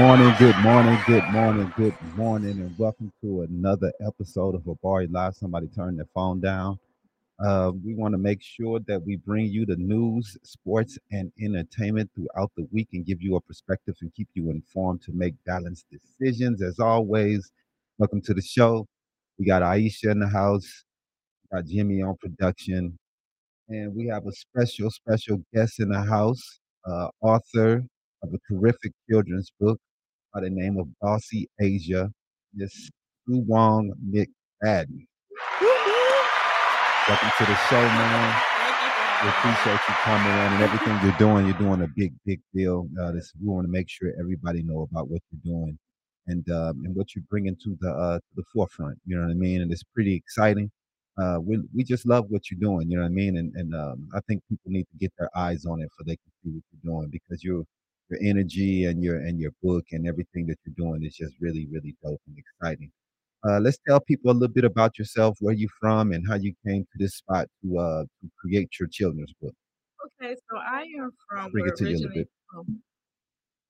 Good morning, good morning, good morning, good morning, and welcome to another episode of Abari Live. Somebody turn their phone down. Uh, we want to make sure that we bring you the news, sports, and entertainment throughout the week and give you a perspective and keep you informed to make balanced decisions. As always, welcome to the show. We got Aisha in the house, we got Jimmy on production, and we have a special, special guest in the house, uh, author of a terrific children's book by the name of Bossy Asia, Miss Sue Wong McFadden. Welcome to the show, man. We appreciate you coming in and everything you're doing. You're doing a big, big deal. Uh, this, we want to make sure everybody know about what you're doing and um, and what you're bringing to the uh, to the forefront. You know what I mean? And it's pretty exciting. Uh, we we just love what you're doing. You know what I mean? And and um, I think people need to get their eyes on it so they can see what you're doing because your your energy and your and your book and everything that you're doing is just really really dope and exciting. Uh, let's tell people a little bit about yourself, where you from, and how you came to this spot to uh to create your children's book. Okay, so I am from Bring it to you a little bit.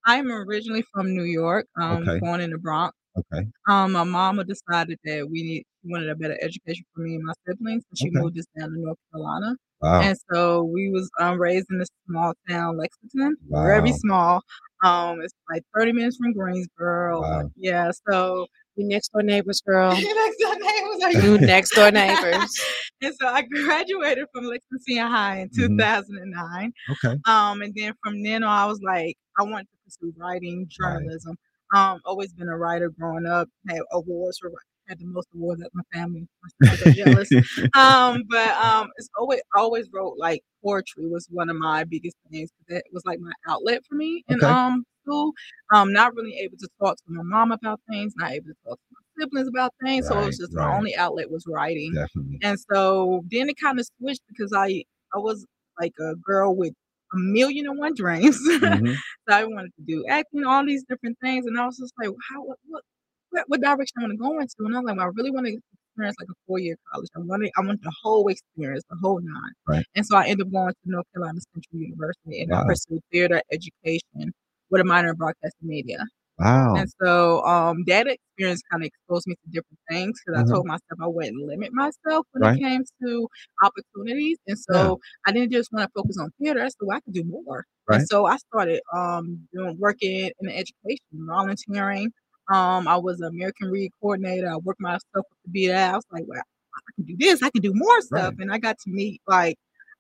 I'm originally from New York, um, Okay. born in the Bronx. Okay. Um, my mama decided that we need wanted a better education for me and my siblings, so she Okay. moved us down to North Carolina. Wow. And so we was um, raised in a small town, Lexington, very small. Um, it's like 30 minutes from Greensboro. Wow. Yeah, so We next door neighbors, girl. next door neighbors You next door neighbors. and so I graduated from Lexington High in Mhm. 2009. Okay. Um, and then from then on, I was like, I wanted to pursue writing, Right. journalism. Um, always been a writer growing up. Had awards for had the most awards at my family. My jealous. Um, but um, it's always always wrote like poetry was one of my biggest things. That was like my outlet for me in Okay. um school. Um, not really able to talk to my mom about things, not able to talk to my siblings about things. So it was just right. my only outlet was writing. Definitely. And so then it kind of switched because I I was like a girl with a million and one dreams. Mhm. so I wanted to do acting, all these different things, and I was just like, how what what what, what direction I want to go into? And I was like, well, I really want to experience like a four year college. I wanted I want the whole experience, the whole nine. Right. And so I ended up going to North Carolina Central University and I Wow. pursued theater education with a minor in broadcasting media. Wow. And so um, that experience kind of exposed me to different things because. I told myself I wouldn't limit myself when Right. it came to opportunities. And Yeah. so I didn't just want to focus on theater. so I could do more. Right. And so I started um, doing working in education, volunteering. Um, I was an American Read coordinator. I worked myself up to be that. I was like, well, I can do this. I can do more stuff. Right. And I got to meet like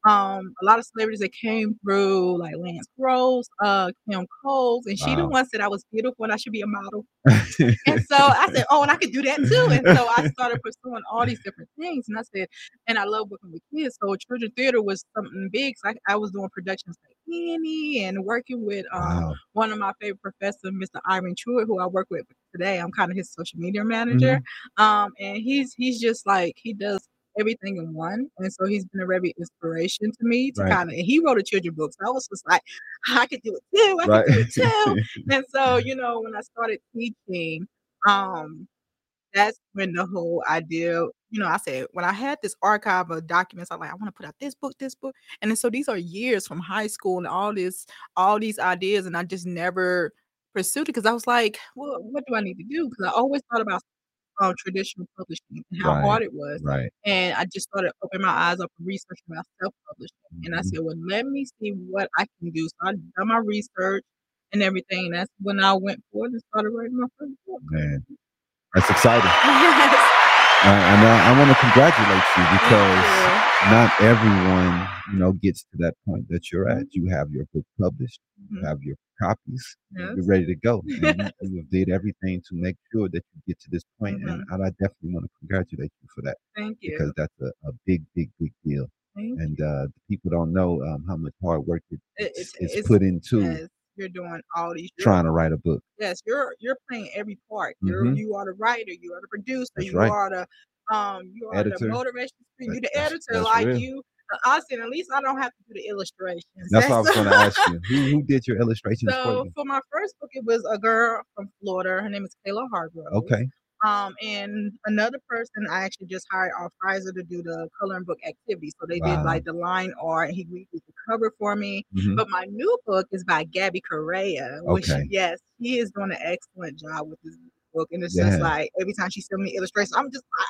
um a lot of celebrities that came through, like Lance Gross, uh, Kim Coles, and she the Wow. one said I was beautiful and I should be a model. And so I said, oh, and I could do that too. And so I started pursuing all these different things. And I said, and I love working with kids. So children theater was something big. So I, I was doing productions like And working with um wow. one of my favorite professors, Mr. Ivan Truitt, who I work with today. I'm kind of his social media manager. Um, and he's he's just like he does everything in one. And so he's been a very inspiration to me to Right. kind of and he wrote a children's book. So I was just like, I could do it too. I Right. could do it too. and so, you know, when I started teaching, um, that's when the whole idea, you know, I said when I had this archive of documents, I'm like, I want to put out this book, this book, and then so these are years from high school and all this, all these ideas, and I just never pursued it because I was like, well, what do I need to do? Because I always thought about um, traditional publishing and how Right. hard it was, right. and I just started opening my eyes up and researching about self-publishing, and I Mhm. said, well, let me see what I can do. So I done my research and everything. That's when I went forward and started writing my first book. Man, that's exciting. Yes. Uh, and I, I want to congratulate you because Thank not everyone, you know, gets to that point that you're at. You have your book published, you. you have your copies, Yes. you're ready to go. And you, you did everything to make sure that you get to this point, and, Mhm. and I definitely want to congratulate you for that Thank you. because that's a, a big, big, big deal. Thank. And uh, people don't know um, how much hard work it, It- it's, it's- it's it's- put into Yes, you're doing all these. you're- trying to write a book. Yes, you're you're playing every part. You're Mhm. you are the writer. You are the producer. That's you right. are the um you are Editor. the motivation. speaker, You the That's- editor. that's like real. you. uh, Honestly, at least I don't have to do the illustrations. That's what I was going to ask you. Who, who did your illustrations for So you? for my first book, it was a girl from Florida. Her name is Kayla Hargrove. Okay. Um, and another person I actually just hired off Fiverr to do the coloring book activity. So they Wow. did like the line art, and he redid the cover for me. Mhm. But my new book is by Gabby Correa, which Okay. yes, he is doing an excellent job with this book. And it's Yeah. just like every time she sends me illustrations, I'm just like,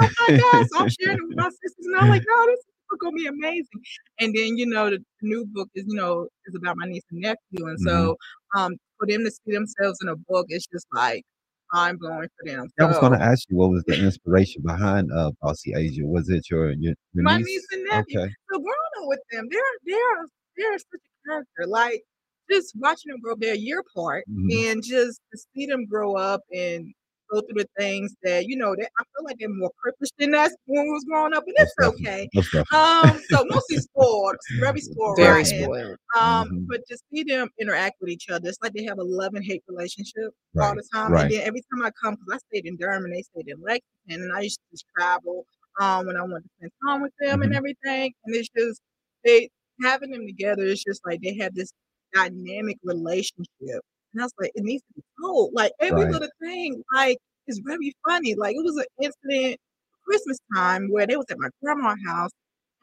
oh my god! So I'm sharing it with my sisters, and I'm like, oh, this book gonna be amazing. And then you know, the new book is you know is about my niece and nephew, and so Mm-hmm. um, for them to see themselves in a book, it's just like mind blowing for them. I was going to ask you what was the inspiration behind uh, Bossy Asia. Was it your your, your my niece? niece and nephew. Okay. So growing up with them, they're they're they're such a character. Like just watching them grow, they're a year apart, Mhm. and just to see them grow up and go through the things that you know, that I feel like they're more privileged than us when we was growing up, and it's okay. Um, so mostly spoiled, very spoiled, Very right? Spoiled. um, Mhm. but to see them interact with each other, it's like they have a love and hate relationship all the time. right. And then every time I come, because I stayed in Durham and they stayed in Lexington, and I used to just travel um when I wanted to spend time with them and Mhm. everything. And it's just they having them together. It's just like they have this dynamic relationship, and I was like, it needs to be told. Like every Right. little thing, like is very funny. Like it was an incident Christmas time where they was at my grandma's house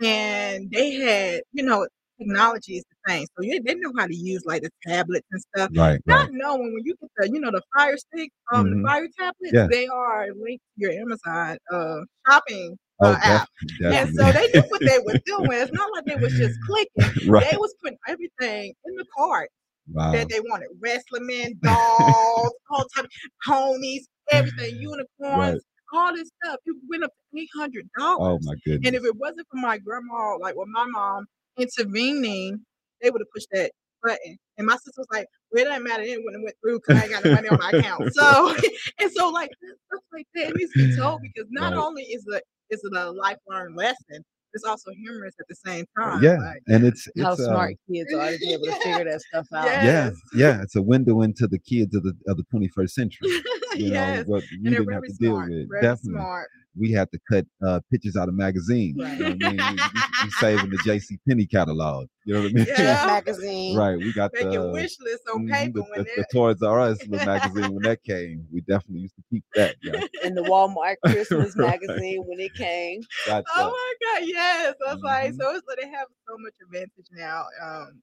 and they had, you know, technology is the thing. So you, they know how to use like the tablets and stuff. Right. Right. Not knowing when you get the, you know, the Fire Stick, um, Mhm. the Fire tablets, Yeah. they are linked to your Amazon uh shopping Oh, uh, app. And so they knew what they were doing. It's not like they was just clicking. right. They was putting everything in the cart Wow. that they wanted. Wrestling men, dolls, all type of ponies, everything, unicorns, Right. all this stuff. It went up to oh eight hundred Oh dollars. Oh my goodness! And if it wasn't for my grandma, like with my mom intervening, they would have pushed that button. And my sister was like, "Well, it doesn't matter. It wouldn't have went through because I ain't got no money on my account." So, and so like stuff like that needs to be told because not Right. only is it is it a life learned lesson, it's also humorous at the same time. Yeah, Like, and it's How it's smart uh, kids are to be able to figure that stuff out. Yeah. yeah, yeah, it's a window into the kids of the of the 21st century. You yes. know what we and didn't have very to deal with. Very Definitely, smart. we had to cut uh, pictures out of magazines. Right. You know what I mean? We, we, we saving the J.C. Penney catalog. You know what I mean? Yeah. magazine. right. We got Making the wish list on mhm, paper the, when the, the Toys R Us little magazine when that came. We definitely used to keep that. Yeah, And the Walmart Christmas Right. magazine when it came. got Oh my god, yes. I was like, Mhm. so it's like they have so much advantage now, um,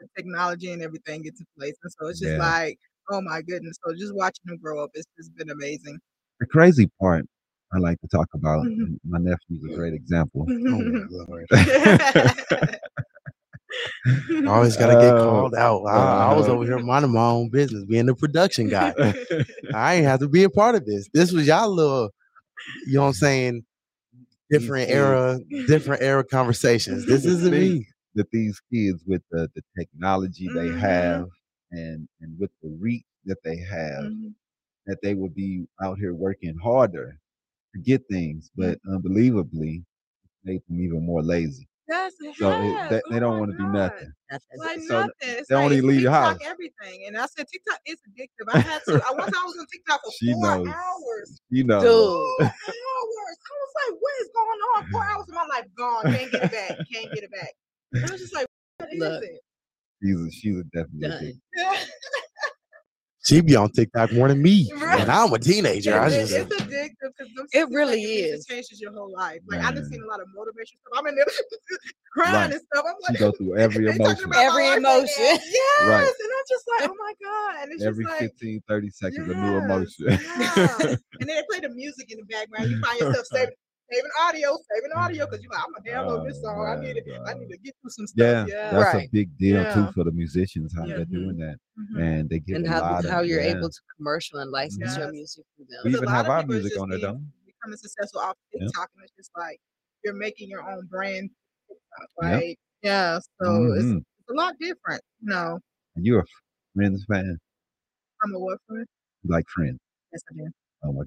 with technology and everything gets in place. And so it's just Yeah. like, oh my goodness. So just watching them grow up, it's just been amazing. The crazy part I like to talk about. Mhm. and My nephew's a great example. Oh my lord. Mm-hmm. I always gotta get Oh, called out. I, I was uh, over here minding my own business, being the production guy. I ain't have to be a part of this. This was y'all little, you know what I'm saying? Different era, different era conversations. This isn't me. that these kids with the, the technology they Mhm. have and and with the reach that they have Mhm. that they will be out here working harder to get things but unbelievably made them even more lazy Yes, it so it, has. they, they Oh don't want to do God. nothing Nothing. Like So nothing. It's they don't like even leave your TikTok, house. everything. And I said TikTok is addictive. I had to. I once I was on TikTok for She four knows. hours. you know Dude. Four hours. I was like, what is going on? Four hours of my life gone. Can't get it back. Can't get it back. And I was just like, what is Look. it? She's a, she's a definitely a She be on TikTok more than me. Right. And I'm a teenager. I It- just it's addictive because It really is. It changes your whole life. Like I've just seen a lot of motivation stuff. I'm in there crying Right. and stuff. I'm she like, go through every emotion Every life right now. emotion. Yes, Right. and I'm just like, oh my god, and it's every just like. 15 30 seconds a new emotion yeah. and then they play the music in the background. You find yourself saving, saving audio, saving audio because you're like, I'm gonna download this Oh, song. I need it. I need to get through some yeah stuff. Yeah. that's Right. a big deal too for the musicians how Yeah. they're doing that Mhm. and they get And a how, lot how of you're yeah. able to commercial and license your music through them. we even have our music on there being- don't? Becoming successful off Yeah. TikTok, and it's just like you're making your own brand. TikTok, Yep. right? Yeah. So it's, Mhm. it's a lot different. No, And you're a Friends fan I'm a what friend? You like Friends Yes, I do. Oh my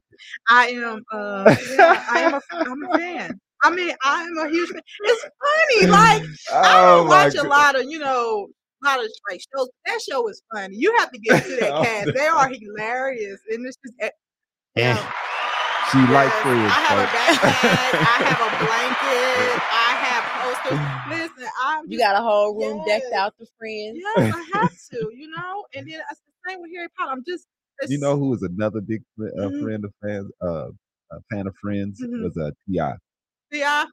I am. Uh, yeah, I am a. I'm a fan. I mean, I am a huge fan. It's funny, like. I Oh don't watch a lot of, you know, a lot of like shows. That show is funny. You have to get to that Oh, cast. They are hilarious, and it's just. eh, um, she like yes, Friends I have a folks. backpack. I have a blanket. I have posters. Listen, I'm. You got a whole room decked out for friends. Yes, I have to. You know, and then it's the same with Harry Potter. I'm just. You know who was another big fri- uh, Mhm. friend of fans uh a fan of Friends Mhm. was uh T.I. Yeah.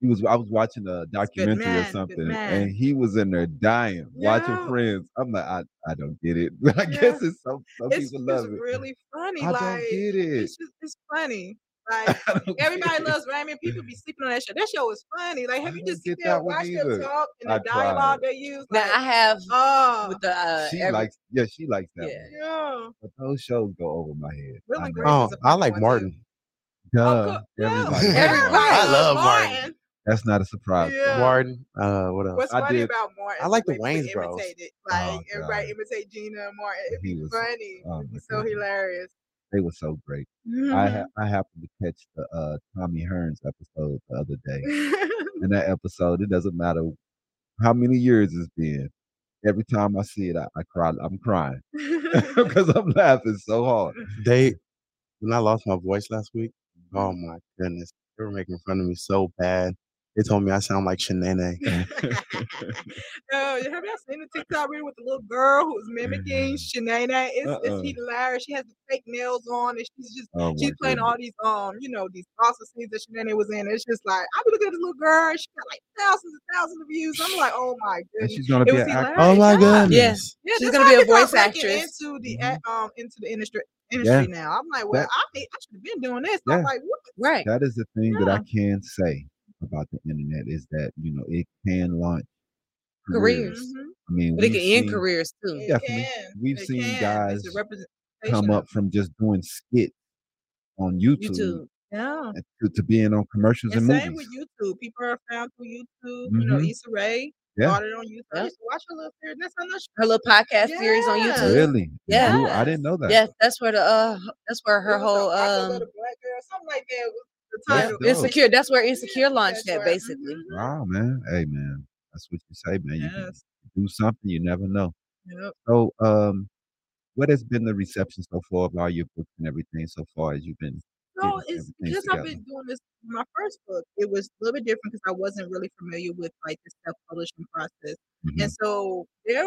He was. I was watching a documentary man, or good something, man. and he was in there dying watching Yeah. Friends. I'm like, I, I don't get it. I guess it's some some It's, people it's love it. really funny. I like don't get it. it's just it's funny. Like everybody get it. loves Raymond. People be sleeping on that show. That show is funny. Like have you just sit get there that and watch them talk and I the dialogue tried. they use? Now Like, I have oh with the uh, She every, likes. Yeah, she likes that. Yeah. one. yeah. But those shows go over my head. Will I and Oh, is a I funny like Martin. too. Duh. Oh, cool. Yeah. Everybody. Everybody Martin. I love Martin. That's not a surprise. Yeah. Martin. Uh, what else? What's I funny did- about Martin? I like the way people Wayans Bros. imitate it. Like Oh, everybody imitate Gina and Martin. It'd He be was- funny. oh, It'd be so goodness. hilarious. They were so great. I ha- I happened to catch the uh, Tommy Hearns episode the other day. In that episode, it doesn't matter how many years it's been. Every time I see it, I, I cry. I'm crying because I'm laughing so hard. They when I lost my voice last week. Oh my goodness, they were making fun of me so bad. They told me I sound like Sheneneh. Oh, have y'all seen the TikTok video with the little girl who's mimicking Sheneneh? It's, Uh-uh. it's hilarious. She has the fake nails on and she's just Oh, she's playing goodness. all these um, you know, these awesome scenes that Sheneneh was in. It's just like I be looking at this little girl she got like thousands and thousands of views. I'm like, oh my And she's gonna It be an actor. hilarious. Oh my Yeah. goodness. Yes. Yeah, She's gonna be a voice breaking actress. into the Mhm. um into the industry industry now. I'm like, well, That- I I should have been doing this. Yeah. I'm like, what? Right. That is the thing that I can say about the internet is that you know it can launch Careers. Mhm. I mean, But it we've can end careers too. Definitely. can. We've It seen can. Guys come up from just doing skits on YouTube, YouTube. Yeah. and to, to being on commercials And and, same movies. with YouTube. People are found through YouTube. You know, Mhm. Issa Rae Yeah. started on YouTube. I Yeah. watch her little series. That's how much. Her little podcast series on YouTube. Really? Yeah. You- I didn't know that. Yes, that's where the uh that's where her it was a whole Awkward um Little black girl, something like that. Was the That's title. insecure. That's where insecure launched that's that right. basically. Wow, man. Hey, man. That's what you say, man. You can do something, you never know. Yep. So, um, what has been the reception so far of all your books and everything so far as you've been? No, it's everything because I've been doing this. My first book, it was a little bit different because I wasn't really familiar with like the self-publishing process, Mhm. and so there,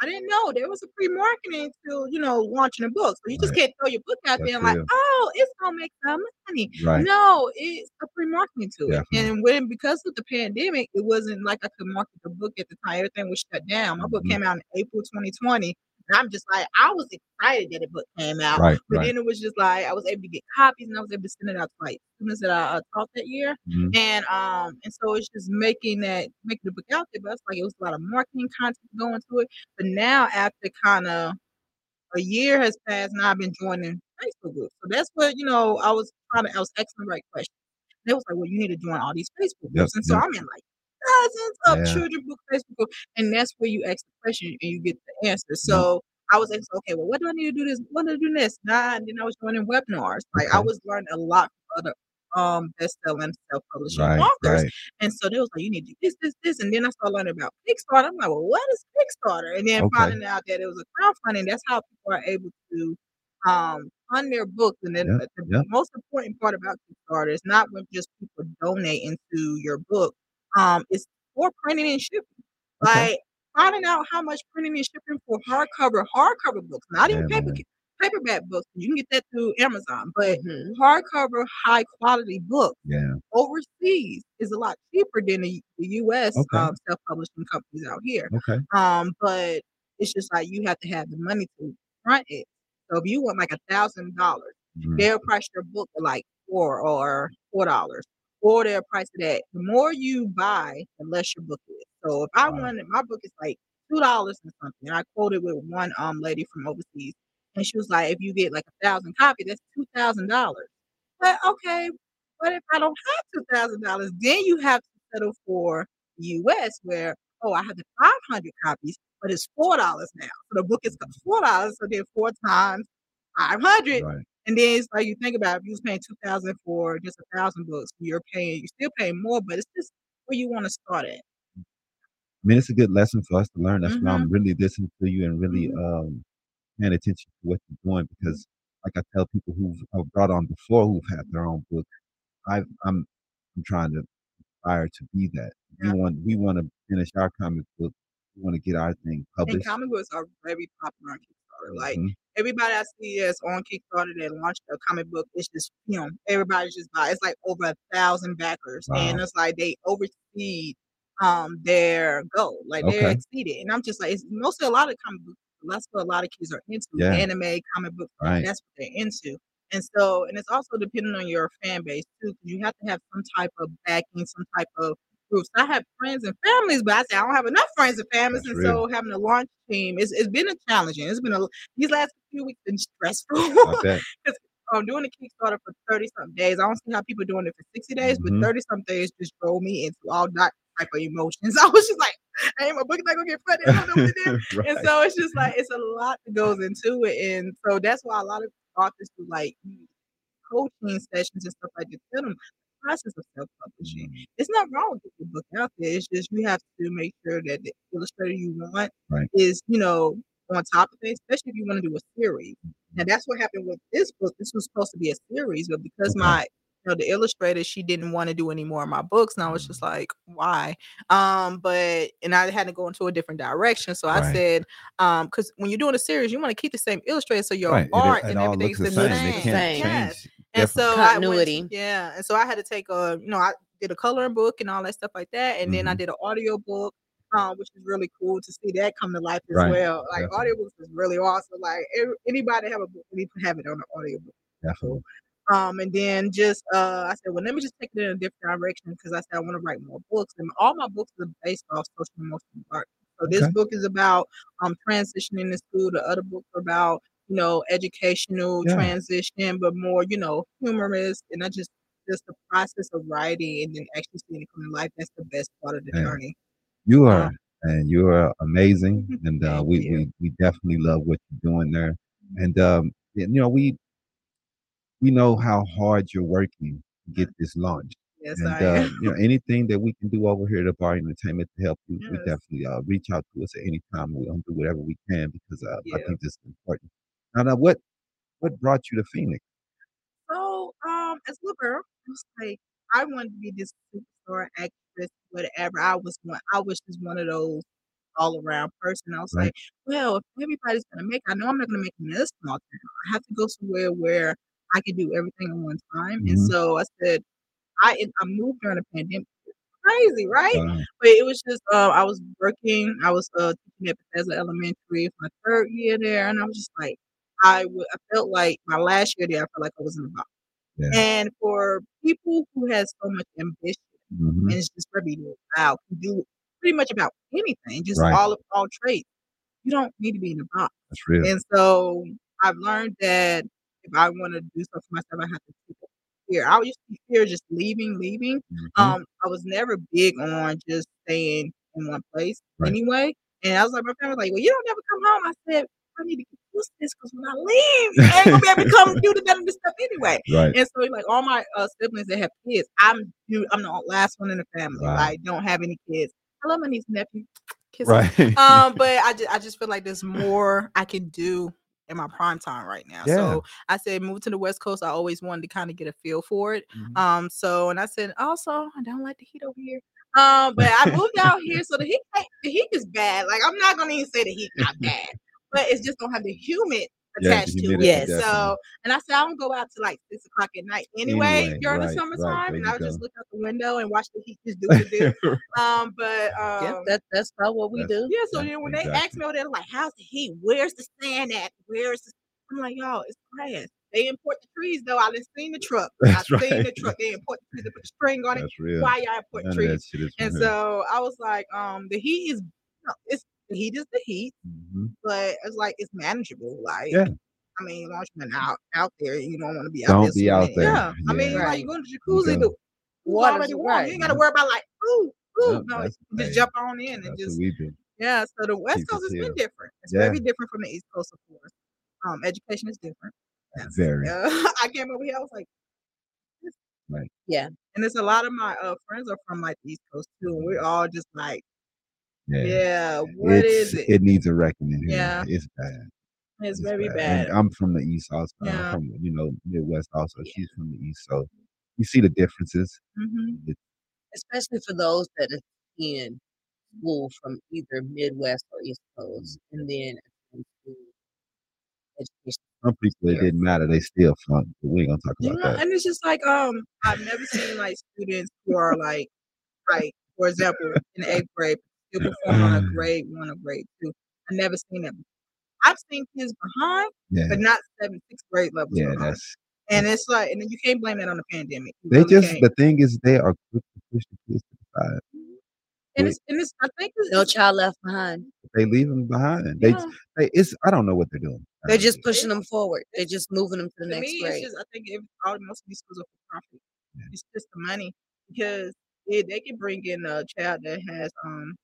I didn't know there was a pre-marketing to you know launching a book. So you just Right. can't throw your book out That's there and like, oh, it's gonna make some money. Right. No, it's a pre-marketing to it. Definitely. And when because of the pandemic, it wasn't like I could market the book at the time. Everything was shut down. My book Mhm. came out in April 2020. And I'm just like, I was excited that the book came out. Right, But right. then it was just like I was able to get copies and I was able to send it out to like students that I uh, taught that year. Mhm. And um and so it's just making that making the book out there. But it's like it was a lot of marketing content going to it. But now after kind of a year has passed and I've been joining Facebook groups. So that's what, you know, I was trying to I was asking the right question. They was like, Well, you need to join all these Facebook Yep, groups. And so yep. I'm in like dozens of Yeah. children book Facebook. And that's where you ask the question and you get the answer. So I was asking, okay, well, what do I need to do this? What do I do this? Nah, and then I was joining webinars. Like I was learning a lot from other um best-selling self-publishing Right, authors. right. And so they was like, you need to do this, this, this. And then I started learning about Kickstarter. I'm like, well, what is Kickstarter? And then Okay. finding out that it was a crowdfunding. That's how people are able to um fund their books. And then Yep, the yep. most important part about Kickstarter is not when just people donate into your book. Um, it's for printing and shipping. Okay. Like finding out how much printing and shipping for hardcover, hardcover books, not even Yeah, paper man. paperback books. You can get that through Amazon, but Mhm. hardcover, high quality books Yeah. overseas is a lot cheaper than the, the U.S. Okay. Um, self-publishing companies out here. Okay. Um, but it's just like you have to have the money to front it. So if you want like a thousand dollars, Mhm. they'll price your book like four or four dollars, or they'll price it at. The more you buy, the less your book is. So if I Wow. wanted my book is like two dollars or something. And I quoted with one um lady from overseas, and she was like, if you get like a thousand copies, that's two thousand dollars. But okay, what if I don't have two thousand dollars? Then you have to settle for the U.S. where oh, I have the five hundred copies, but it's four dollars now. So the book is four dollars. So then four times five hundred, Right. And then it's like you think about it, if you was paying two thousand for just a thousand books, you're paying you're still paying more, but it's just where you want to start at. I mean, it's a good lesson for us to learn. That's why I'm Mm-hmm. really listening to you and really um, paying attention to what you're doing because, like I tell people who've brought on before who've had their own book, I've, I'm I'm trying to aspire to be that. We want we want to finish our comic book we want to get our thing And published. comic books are very popular on Kickstarter. Like Mhm. everybody I see that's on Kickstarter that launched a comic book, it's just you know everybody's just buy. It's like over a thousand backers, and Wow. it's like they oversee um their goal, like they're Okay. exceeded. And I'm just like, it's mostly a lot of comic books. That's what a lot of kids are into: Yeah. anime, comic books. Right. That's what they're into. And so, and it's also depending on your fan base too, you have to have some type of backing, some type of groups. I have friends and families, but I say I don't have enough friends and families, That's and so having a launch team, it's it's been a challenging. It's been a these last few weeks been stressful. I'm um, doing a Kickstarter for thirty something days. I don't see how people doing it for sixty days, Mhm. but thirty something days just drove me into all that type of emotions. I was just like, "Hey, my book is not gonna get funded. I don't know what to do." right. And so it's just like it's a lot that goes into it, and so that's why a lot of authors do like coaching sessions and stuff like that. Tell them the process of self publishing. Mm, It's not wrong with your book out there. It's just you have to make sure that the illustrator you want Right. is you know on top of it, especially if you want to do a series. And that's what happened with this book. This was supposed to be a series, but because Okay. my you know the illustrator she didn't want to do any more of my books and i was just like why um but and i had to go into a different direction so i Right. said um because when you're doing a series you want to keep the same illustrator so your Right. Art it and all everything's the the same, same. They can't Same. Yes. Change. and different. so I went, yeah and so i had to take a you know i did a coloring book and all that stuff like that and then i Mhm. did an audio book um, which is really cool to see that come to life as Right. well. Like Definitely. audiobooks is really awesome. Like every, anybody have a book, they need to have it on the audiobook. Definitely. Um, and then just uh, I said, well, let me just take it in a different direction because I said I want to write more books, and all my books are based off social emotional art. So this Okay. book is about um transitioning to school. The other books are about you know educational Yeah. transition, but more you know humorous. And I just just the process of writing and then actually seeing it come to life. That's the best part of the Yeah. journey. You Uh, are, and you are amazing, and uh, we, we we definitely love what you're doing there. And um, and, you know, we we know how hard you're working to get this launched. Yes, and I uh, you know, anything that we can do over here at Bar Entertainment to help you, we definitely uh, reach out to us at any time. We'll do whatever we can because uh, I think this is important. Now, now, what what brought you to Phoenix? So, um, as a little girl, I was like, I wanted to be this superstar actress, whatever. I was one. I was just one of those all around person. I was Right. like, well, if everybody's gonna make, I know I'm not gonna make it in this small town. I have to go somewhere where I can do everything at one time. And Mhm. so I said, I I moved during the pandemic. Crazy, right? Uh, But it was just uh, I was working. I was uh, teaching at Bethesda Elementary for my third year there, and I was just like, I felt like my last year there. I felt like I was in the box. Yeah. And for people who has so much ambition mhm. and it's just ready to wow, can do pretty much about anything, just Right. all of all traits. You don't need to be in the box. That's real. And so I've learned that if I want to do something for myself, I have to keep it fear. I used to be fear just leaving, leaving. Mhm. Um, I was never big on just staying in one place Right. anyway. And I was like, my family was like, well, you don't never come home. I said, I need to get to this because when I leave, I ain't gonna be able to come do the of this stuff anyway. right. And so, like all my uh, siblings that have kids, I'm you, I'm the last one in the family. Wow. Like, don't have any kids. I love my niece and nephew. Right. Um, but I just I just feel like there's more I can do in my prime time right now. Yeah. So I said move to the West Coast. I always wanted to kind of get a feel for it. Mhm. Um, so and I said also I don't like the heat over here. Um, but I moved out here, so the heat the heat is bad. Like I'm not gonna even say the heat not bad, but it's just don't have the humid Yeah, attached to it. Yes. So and I said I don't go out to like six o'clock at night anyway, Anyway, during right, the summertime, there and I would just go. look out the window and watch the heat just do what it do. Um, but um, Yeah, that, that's about what we That's- do. yeah, so then when they asked exactly. me over there, like, how's the heat? Where's the sand at? Where's the I'm like, y'all, it's grass. They import the trees though. I done seen the truck. That's I've seen the truck. They import the trees, they put the string on it. That's real. Why y'all import None trees? that shit is from And so I was like, um, the heat is no, it's the heat is the heat, Mhm. but it's like it's manageable. Like Yeah. I mean, once you're out out there, you don't want to be out Don't there. be out there. Yeah. I mean, Yeah. like you go to the jacuzzi, the water's Water's already warm. right. You ain't gotta worry about like, ooh, ooh. Yep, no, that's- just hey, jump on in and That's just what we do. yeah, so the West Keep Coast it has been different. It's Yeah. very different from the East Coast, of course. Um, education is different. Yes. Very. Uh, I came over here, I was like, Right. Yeah. And there's a lot of my uh, friends are from like the East Coast too. And we're all just like, Yeah. yeah, what it's, is it? It needs a reckoning here. Yeah. It's bad. It's It's very And bad. I'm from the East also. I'm from, you know, Midwest also. She's from the East. So you see the differences. hmm It- Especially for those that attend school from either Midwest or East Coast, and then attend school education. Some people it didn't matter. They still flunk. But we ain't gonna talk You about know, that. and it's just like um, I've never seen like students who are like, like for example, in eighth grade, still perform on a grade one or grade two. I never seen them. I've seen kids behind, Yeah, but not seventh, sixth grade levels. yeah. behind. That's and it's like, and then you can't blame that on the pandemic. You they really just. can't. The thing is, they are quick to push the kids to the side. and it's, and it's, I think it's, No child left behind. They leave them behind. They, yeah. they. It's. I don't know what they're doing. They're just honestly. pushing them forward. They're just moving them to the to next me, grade. it's just I think if all most of these schools are for profit. Yeah. It's just the money because yeah, they can bring in a child that has um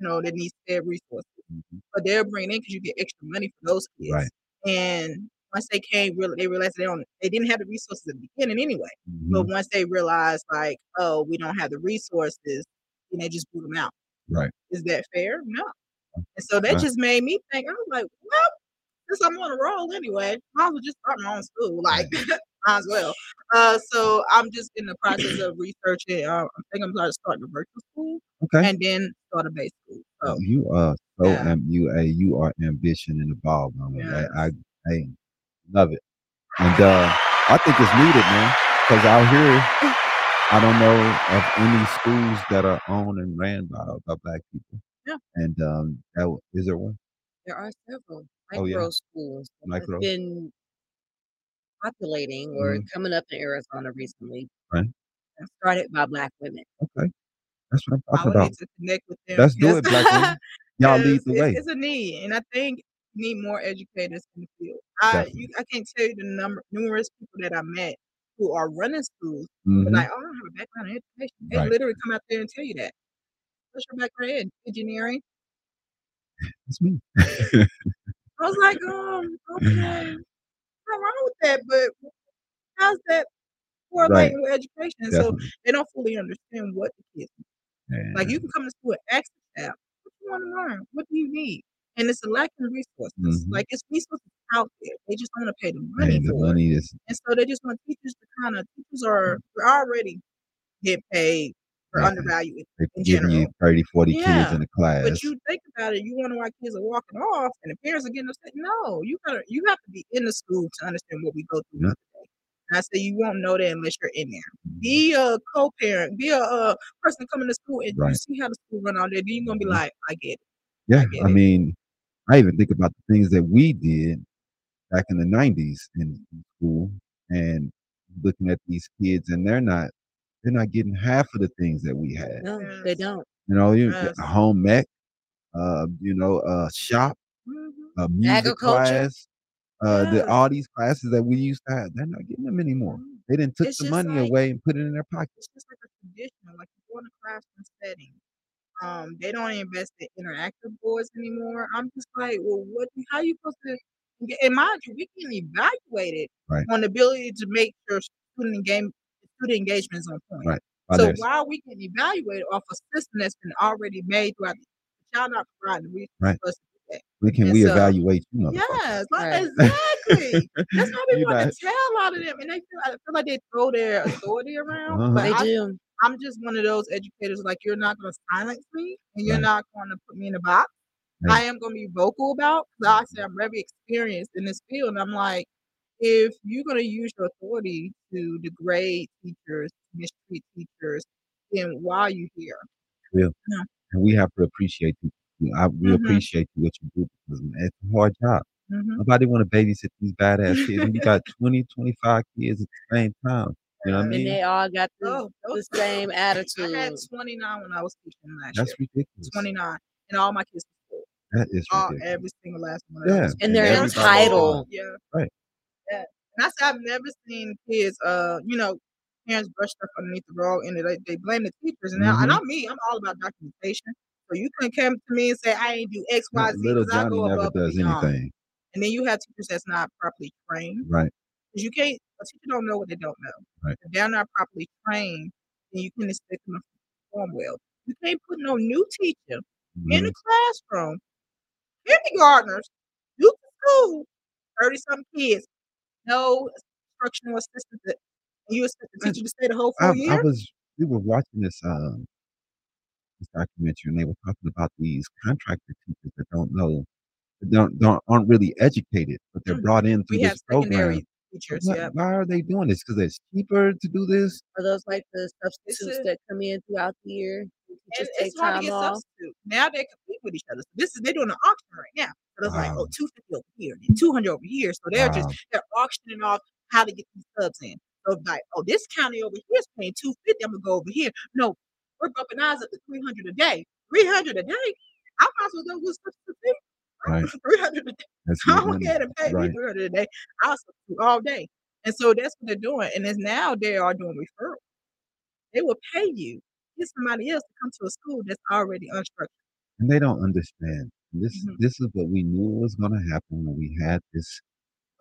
you know that needs their resources, Mhm. but they're bringing in because you get extra money for those kids. Right. And once they came, really, they realized they don't, they didn't have the resources at the beginning anyway. Mhm. But once they realized like, oh, we don't have the resources, then they just boot them out. Right. Is that fair? No. And so that Right. just made me think. I was like, well, since I'm on a roll anyway, I as well just start my own school. Like, might as well. Uh, so I'm just in the process of researching. Uh, I think I'm going to start a virtual school Okay. and then start a base school. So You are so Yeah. am you a you are ambition in the ball, man. Yes. I, I I love it, and uh, I think it's needed, man. Because out here, I don't know of any schools that are owned and ran by, by black people. Yeah. And um, that, is there one? There are several Oh, yeah. micro schools Micro. been populating or Mhm. coming up in Arizona recently. Right. Started by black women. Okay, that's what I'm I talking would about. need to connect with them. Let's do it, black women. Y'all lead because the it's, way. It's a need, and I think we need more educators in the field. I Definitely. you, I can't tell you the number numerous people that I met who are running schools, but like, oh, I don't have a background in education. They Right. literally come out there and tell you that. What's your background in engineering? That's me. I was like, um, okay, nothing wrong with that, but how's that correlating with education? So they don't fully understand what the kids Like Yeah. you can come to school and ask the staff, what you want to learn? What do you need? And it's a lack of resources. Mhm. Like it's resources out there. They just don't want to pay the money And the for it. money is And so they just want teachers to kind of teachers are they're already get paid for Yeah. undervalued. they're in giving you general. 30, 40 kids in a class. But you think about it, you wonder why kids are walking off and the parents are getting upset. No, you gotta you have to be in the school to understand what we go through Yeah. And I say you won't know that unless you're in there. Mhm. Be a co-parent, be a, uh person coming to school and you see how the school run out there. Then you're gonna be Mhm. like, I get it. Yeah, get I it. mean, I even think about the things that we did back in the '90s in in school, and looking at these kids, and they're not they're not getting half of the things that we had. No, they don't. You know, you Yes. a home ec, uh, you know, uh, shop, Mhm. a music Agriculture. class, uh, the all these classes that we used to have, they're not getting them anymore. Mhm. They didn't took It's the money like- away and put it in their pockets. It's just like a traditional, like you go in a classroom setting. Um, they don't invest in interactive boards anymore. I'm just like, well, what? How you supposed to? get- And mind you, we can evaluate it Right. on the ability to make sure student engagement, student engagement is on point. Right. By So their- why we can evaluate off a system that's been already made throughout the child not providing the Right. for us to do that. we can and we so- evaluate you, motherfuckers. Yes, like Right. exactly. That's why we You want not- to tell a lot of them, and they feel, I feel like they throw their authority around. Uh-huh. But They I, do. I'm just one of those educators. Like you're not going to silence me, and you're Right. not going to put me in a box. Right. I am going to be vocal about. Cause I say I'm very experienced in this field, and I'm like, if you're going to use your authority to degrade teachers, mistreat teachers, then why are you here? Yeah, and we have to appreciate you. I, we Mhm. appreciate what you do because it's a hard job. Mhm. Nobody want to babysit these badass kids. And you got 20, 25 kids at the same time. You know what I And mean? they all got the, Oh, the same I had attitude. 29 when I was teaching last That's year. ridiculous. 29, and all my kids were school. That is all ridiculous. every single last one. Yeah. And they're entitled. Yeah. Right. Yeah. And I said I've never seen kids, uh, you know, parents brush stuff underneath the rug and they, they blame the teachers. And, now, and Mhm. I'm me, I'm all about documentation. So you couldn't come to me and say I ain't do X, Y, Z Little because I Johnny go never above and does beyond. anything. And then you have teachers that's not properly trained. Right. Because you can't, a teacher don't know what they don't know. Right. If they're not properly trained, then you can expect them to perform well. You can't put no new teacher in Mhm. the classroom, kindergartners, new to school, 30 some kids, no instructional assistant. that- you expect the I- teacher to stay the whole full I, year? I was we were watching this um this documentary, and they were talking about these contractor teachers that don't know, that don't, don't aren't really educated, but they're Mhm. brought in through We have this program. secondary teachers. What- Yep. Why are they doing this? Because it's cheaper to do this. Are those like the substitutes a- that come in throughout the year? And And take it's hard to get off. substitutes. Now they compete with each other. So this is they're doing an auction right now. So it's like, oh, Wow. oh, 250 over here, and 200 over here. So they're just they're auctioning off how to get these subs in. So like, oh, this county over here is paying 250. I'm gonna go over here. No, we're bumping ours up to 300 a day. 300 a day. I might as well go with substitute. Right. 300 a day. That's go money. ahead and pay Right. me 300 a day. I'll substitute all day. And so that's what they're doing. And it's now they are doing referrals. They will pay you, get somebody else to come to a school that's already unstructured. and they don't understand. And This Mhm. this is what we knew was going to happen when we had this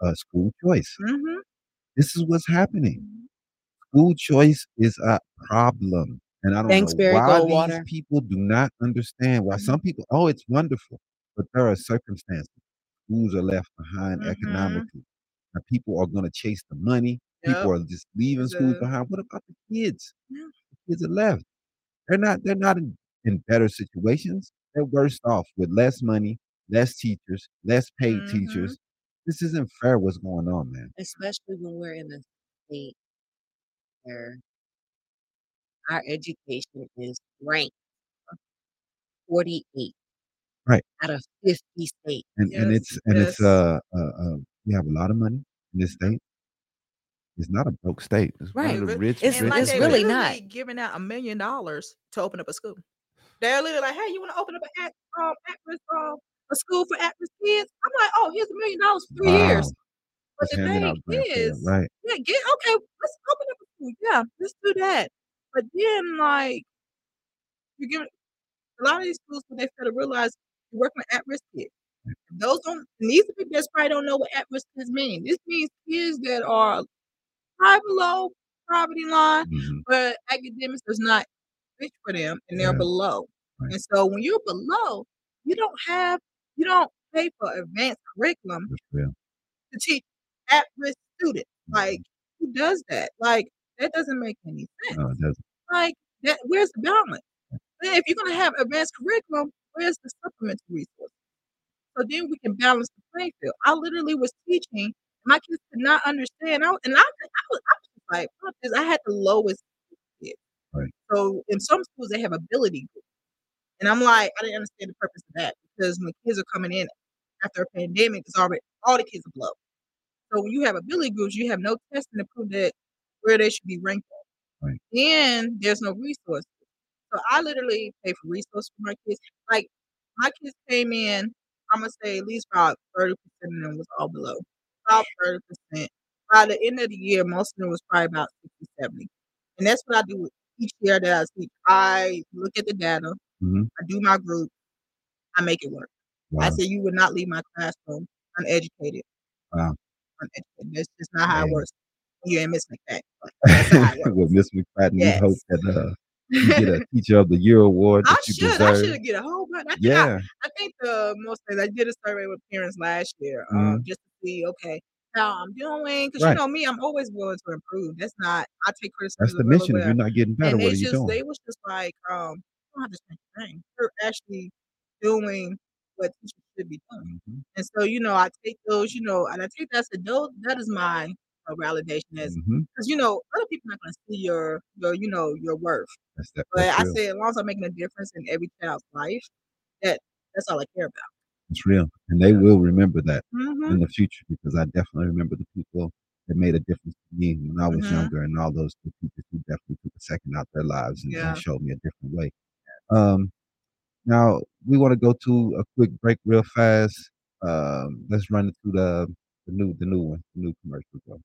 uh, school choice. Mm-hmm. This is what's happening. School choice is a problem, and I don't Thanks, know Barry why Goldwater. these people do not understand. Why Mhm. some people, oh, it's wonderful, but there are circumstances. Schools are left behind Mhm. economically. Now, people are going to chase the money. People are just leaving schools The- behind. What about the kids? Yeah. The kids are left. They're not. They're not in, in better situations. They're worse off with less money, less teachers, less paid Mhm. teachers. This isn't fair. What's going on, man? especially when we're in a state where our education is ranked 48 Right. out of 50 states. and and Yes, it's and it's yes. uh, uh uh we have a lot of money in this state. It's not a broke state. It's one Right. of the rich, It's- rich like it's really not. giving out a million dollars to open up a school. They're literally like, "Hey, you want to open up a at um at-risk um a school for at-risk kids?" I'm like, "Oh, here's a million dollars for three years." Wow. But Just the handing out thing grant for right? yeah, get okay. Let's open up a school. Yeah, let's do that. But then, like, you give a lot of these schools when they fail to realize you're working with at-risk kids. Those don't. And these are people that probably don't know what at-risk kids mean. This means kids that are right below poverty line, Mhm. but academics does not reach for them, and they're Yeah. below. Right. And so when you're below, you don't have you don't pay for advanced curriculum to teach at-risk students. Mm-hmm. Like, who does that? Like, that doesn't make any sense. No, it doesn't. Like, that where's the balance? Then if you're gonna have advanced curriculum, where's the supplemental resources? So then we can balance the playing field. I literally was teaching, my kids could not understand. I, and I, I was, I was like. I had the lowest kids. Right. So in some schools they have ability groups. And I'm like, I didn't understand the purpose of that because when kids are coming in after a pandemic, it's already all the kids are below. So when you have ability groups, you have no testing to prove that where they should be ranked at. Right. Then there's no resources. So I literally pay for resources for my kids. Like my kids came in, I'm gonna say at least about 30% of them was all below. About 30%. By the end of the year, most of them was probably about 60, 70. And that's what I do each year that I teach. I look at the data, Mhm. I do my group, I make it work. I Wow. say you would not leave my classroom uneducated. Wow. Uneducated. That's just not how Man. it works. You ain't Miss McFadden. Like, that's how it works. With Miss McFadden, we hope that uh, you get a Teacher of the Year award I that you should. I deserve. should get a whole bunch. I think, Yeah. I, I think the most things I did a survey with parents last year, um, just to see okay how I'm doing. Because Right. you know me, I'm always willing to improve. That's not. I take criticism. That's the mission. If you're not getting better, and what are you just doing? they was just like, um, you don't have to change a thing. You're actually doing what teachers should be doing. Mhm. And so, you know, I take those, you know, and I take that as those that is my uh, validation as Mhm. because you know other people not gonna see your your you know your worth. That's that. But I say as long as I'm making a difference in every child's life, that that's all I care about. It's real, and they will remember that Mm-hmm. in the future because I definitely remember the people that made a difference to me when I was Mhm. younger, and all those people who definitely took a second out their lives and, Yeah. and showed me a different way. Um, now we want to go to a quick break, real fast. Um, let's run through the the new the new one, the new commercial. Go.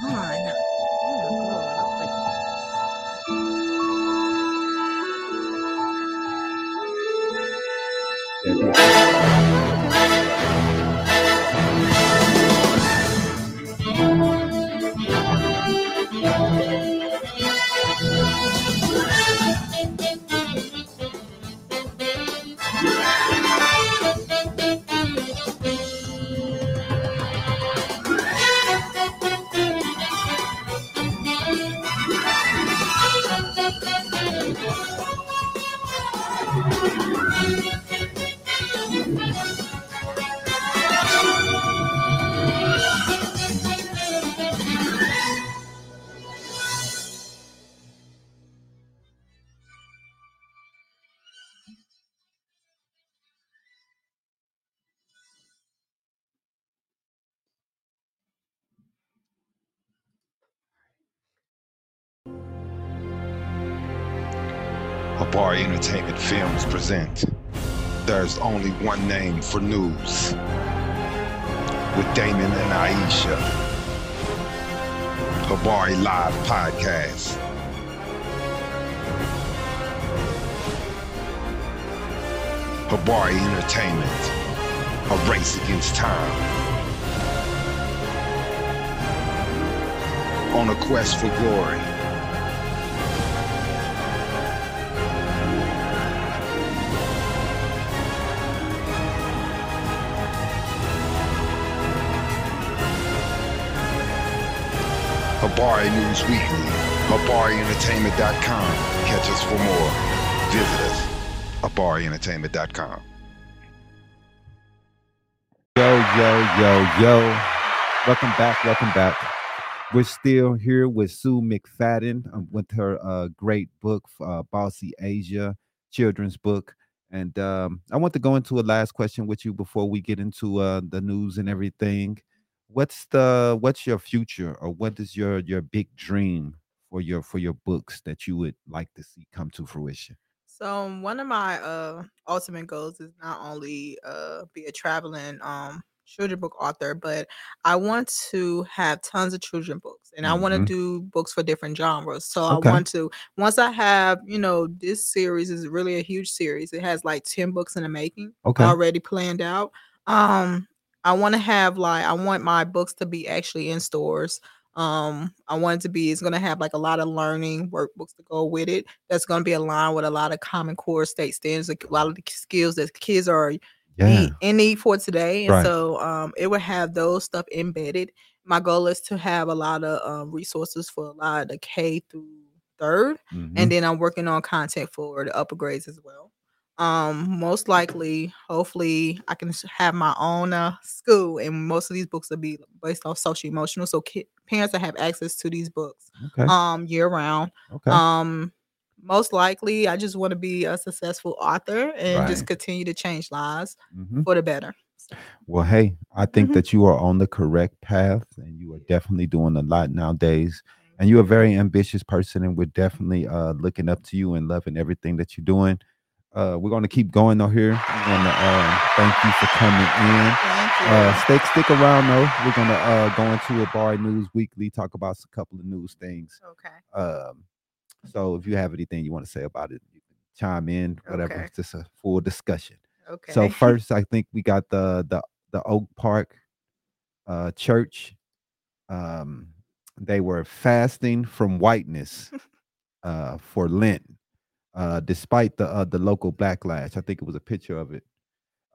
Come on. Habari Entertainment Films present There's Only One Name for News with Damon and Aisha. Habari Live Podcast. Habari Entertainment. A race against time. On a quest for glory. Habari News Weekly, HabariEntertainment.com. Catch us for more. Visit us, HabariEntertainment.com. Yo, yo, yo, yo. Welcome back. Welcome back. We're still here with Sue McFadden um, with her uh, great book, uh, Bossy Asia, children's book. And um, I want to go into a last question with you before we get into uh, the news and everything. What's the what's your future, or what is your your big dream for your for your books that you would like to see come to fruition? So um, one of my uh ultimate goals is not only uh be a traveling um children book author, but I want to have tons of children books and I want to do books for different genres. So Okay. I want to once I have, you know, this series is really a huge series. It has like 10 books in the making Okay. already planned out. Um I want to have like I want my books to be actually in stores. Um I want it to be it's going to have like a lot of learning workbooks to go with it. That's going to be aligned with a lot of common core state standards, a lot of the skills that kids are Yeah. need, in need for today. And Right. so um, it will have those stuff embedded. My goal is to have a lot of um, resources for a lot of the K through third. Mhm. And then I'm working on content for the upper grades as well. Um, most likely, hopefully, I can have my own uh, school, and most of these books will be based off social emotional. So ki- parents will have access to these books okay. um year round. okay. Um, most likely, I just want to be a successful author and just continue to change lives Mhm. for the better. So, Well, hey, I think Mhm. that you are on the correct path and you are definitely doing a lot nowadays. And you're a very ambitious person, and we're definitely uh, looking up to you and loving everything that you're doing. Uh, we're going to keep going though here. We want to um, thank you for coming in. Thank you. Uh, stick stick around though. We're going to uh, go into Habari news weekly, talk about a couple of news things. okay. Um, so if you have anything you want to say about it, you can chime in. Whatever. Okay. It's just a full discussion. Okay. So first, I think we got the the the Oak Park uh, Church. Um, they were fasting from whiteness uh, for Lent, uh, despite the uh, the local backlash. I think it was a picture of it.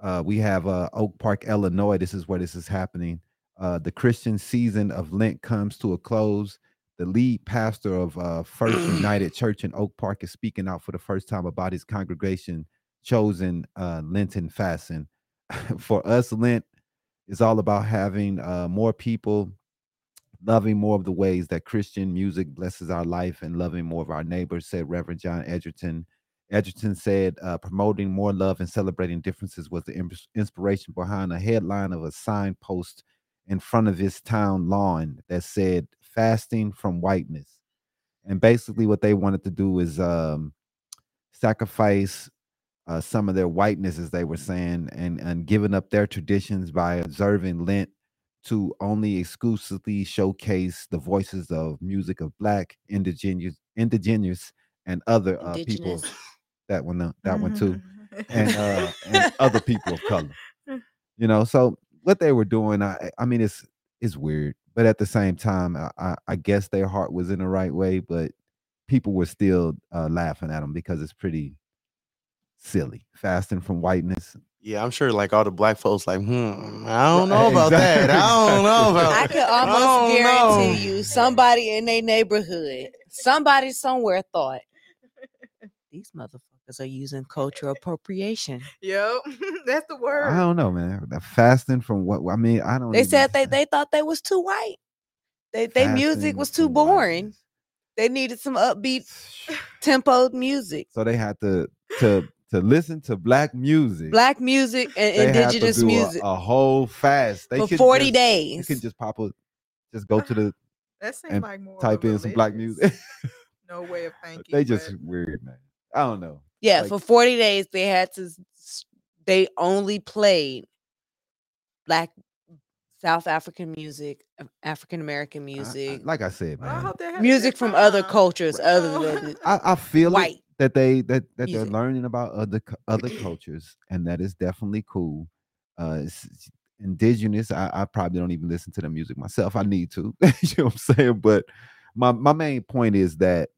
Uh, we have uh, Oak Park, Illinois. This is where this is happening. Uh, the Christian season of Lent comes to a close. The lead pastor of uh, First United Church in Oak Park is speaking out for the first time about his congregation chosen uh, Lenten fasting. for us, Lent is all about having uh, more people loving more of the ways that Christian music blesses our life and loving more of our neighbors, said Reverend John Edgerton. Edgerton said uh, promoting more love and celebrating differences was the inspiration behind a headline of a signpost in front of his town lawn that said fasting from whiteness. And basically, what they wanted to do is um, sacrifice uh, some of their whiteness, as they were saying, and, and giving up their traditions by observing Lent to only exclusively showcase the voices of music of black indigenous indigenous and other uh, people that one uh, that one too Mm-hmm. and uh and other people of color. You know so what they were doing i i mean it's it's weird but at the same time i i, I guess their heart was in the right way but people were still uh laughing at them because it's pretty silly. Fasting from whiteness Yeah, I'm sure like all the black folks like, hmm, I don't know about exactly, that. I don't know about I exactly. could almost don't guarantee know. you somebody in their neighborhood, somebody somewhere thought these motherfuckers they're using cultural appropriation. Yep, that's the word. I don't know, man. The fasting from what I mean, I don't. They even- said they they thought they was too white. They they music was too boring. whiteness. They needed some upbeat tempo music. So they had to to to listen to black music. Black music and they had to indigenous do a- music A, whole fast. They for 40 just- days. You can just pop a, just go to the that seems and like more type in some black music. No way of thinking. they just but- weird, man. I don't know. Yeah, Like- for 40 days they had to they only played black South African music, African American I- I- music, like I said, Well, I hope they had a music from other cultures other than I, I feel it white. That they that that music. they're learning about other other cultures, and that is definitely cool. Uh, it's, it's indigenous. I, I probably don't even listen to the music myself. I need to. you know what I'm saying? But my my main point is that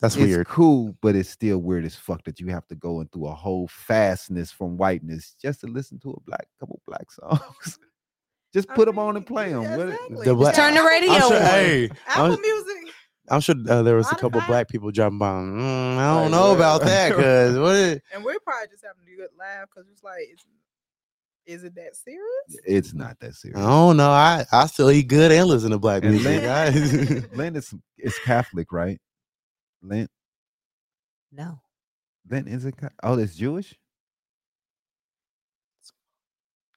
That's it's weird. cool, but it's still weird as fuck that you have to go into a whole fastness from whiteness just to listen to a black couple black songs. just I put them on and play them. yeah, The exactly. black- Turn the radio sure, on. hey, Apple I'm, Music. I'm sure uh, there was a couple Spotify. black people dropping by. Mm, I don't know about that because what? Is, And we're probably just having a good laugh because it's like, is, is it that serious? It's not that serious. I don't know. I I still eat good and listen to black And music. Lent, I- Lent is is Catholic, right? Lent, No. Lent is it? Ca- Oh, it's Jewish.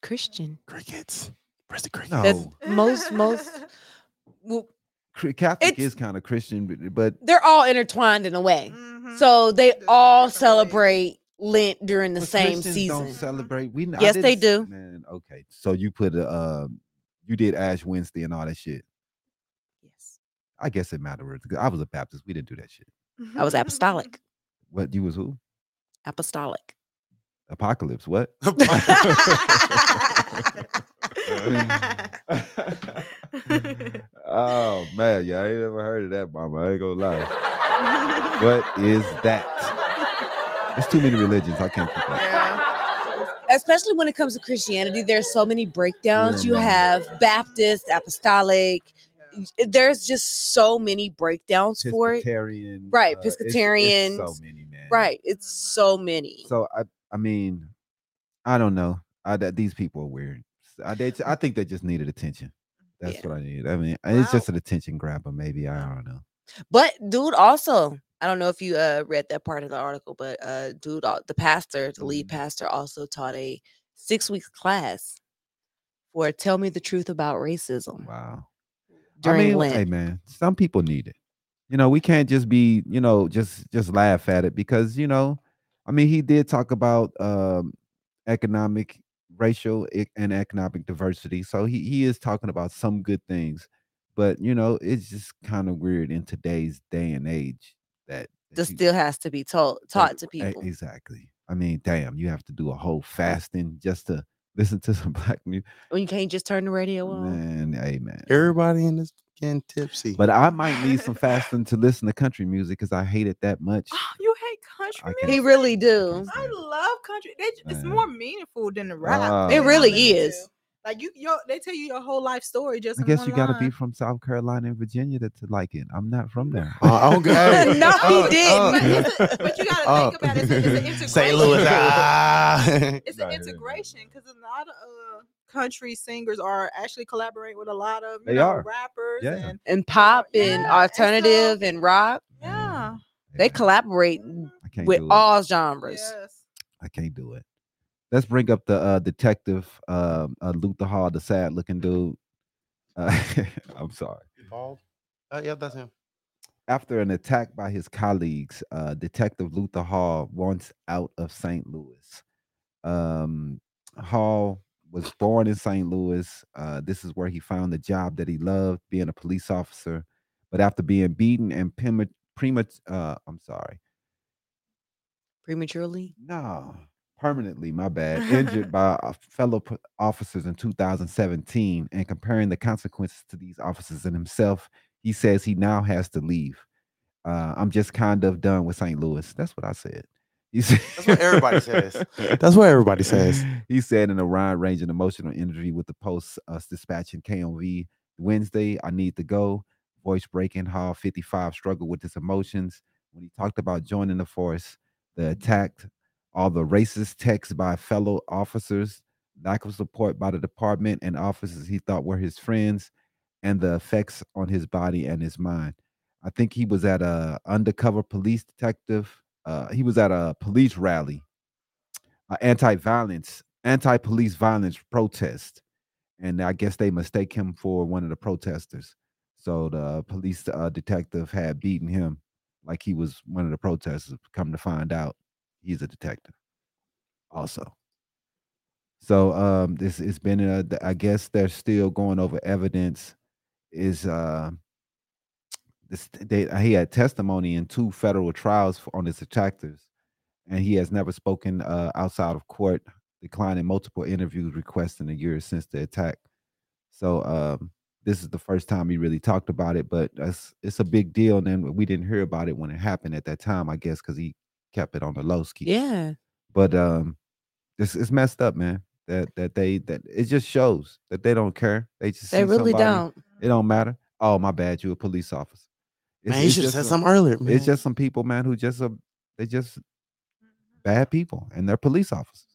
Christian. crickets. Where's the crickets? No, That's most most well, Cr- Catholic It's- is kind of Christian, but, but they're all intertwined in a way. Mhm. So they Just all different ways. celebrate Lent during the but same Christians Don't season. celebrate. We n- I Yes, they do. Man, okay. So you put a um, you did Ash Wednesday and all that shit. Yes. I guess it mattered. 'cause I was a Baptist. We didn't do that shit. I was apostolic. What you was who? Apostolic. Apocalypse. What? oh man, yeah, I ain't never heard of that, mama. I ain't gonna lie. what is that? There's too many religions. I can't keep up. Especially when it comes to Christianity, there's so many breakdowns. You have Baptist, apostolic. There's just so many breakdowns for it. Right, uh, it's- it's so many, man. Right. It's so many. So I, I mean, I don't know. I that these people are weird. I, they, I think they just needed attention. That's Yeah. what I need. I mean, it's just an attention grabber. Maybe I don't know. But dude, also, I don't know if you uh read that part of the article, but uh dude, the pastor, the lead Mhm. pastor, also taught a six week class for "Tell Me the Truth About Racism" Wow. during I mean, Lent. hey man, some people need it. You know, we can't just be, you know, just just laugh at it because you know, I mean, he did talk about um economic, racial, and economic diversity. So he he is talking about some good things, but you know, it's just kind of weird in today's day and age that that This still has to be told that- taught to e- people. Exactly. I mean, damn, you have to do a whole fasting just to listen to some black music. When you can't just turn the radio on. Man, hey man. Everybody in this getting tipsy. But I might need some fasting to listen to country music because I hate it that much. Oh, you hate country music? He really do. I love country. They, it's Man. more meaningful than the rap. That It really is. to. Like you, your, they tell you your whole life story just. I guess you got to be from South Carolina and Virginia to, to like it. I'm not from there. Uh, okay. No, he Uh, didn't. uh, But you gotta uh, think about it. It's, a- it's an integration. St. Louis. Ah. It's an integration because a lot of uh, country singers are actually collaborating with a lot of you They know, are. rappers Yeah. and And pop and Yeah, and so- alternative and rock, yeah. they collaborate with all genres. Yes. I can't do it. Let's bring up the uh, detective, um, uh, Luther Hall, the sad looking dude. Uh, I'm sorry. Bald? Uh, yeah, that's him. After an attack by his colleagues, uh, Detective Luther Hall wants out of St. Louis. Um, Hall was born in St. Louis. Uh, this is where he found the job that he loved, being a police officer. But after being beaten and prema, prema uh, I'm sorry, Prematurely. no, permanently, my bad, injured by uh, fellow officers in 2017, and comparing the consequences to these officers and himself, he says he now has to leave. Uh, I'm just kind of done with St. Louis. That's what I said. He said, That's what everybody says. That's what everybody says. He said in a wide range and emotional interview with the Post uh, Dispatch and KMOV Wednesday, I need to go. Voice breaking, Hall 55 struggled with his emotions when he talked about joining the force. the attack, all the racist texts by fellow officers, lack of support by the department and officers he thought were his friends, and the effects on his body and his mind. I think he was at a undercover police detective. Uh, he was at a police rally, anti-violence, anti-police violence protest, and I guess they mistake him for one of the protesters. So the police uh, detective had beaten him like he was one of the protesters. Come to find out, he's a detective, also. So um, this it's been. Uh, I guess they're still going over evidence. Is uh, this they he had testimony in two federal trials for, on his attackers, and he has never spoken uh, outside of court, declining multiple interviews requesting a year since the attack. So um, this is the first time he really talked about it, but it's a big deal. And then we didn't hear about it when it happened at that time, I guess, because he kept it on the low ski. Yeah. But um, it's it's messed up, man. That that they that it just shows that they don't care. They just They really somebody, don't. It don't matter. Oh my bad, you a police officer. It's, Man, you should have just said a- something earlier, man. It's just some people, man, who just uh, they just bad people, and they're police officers.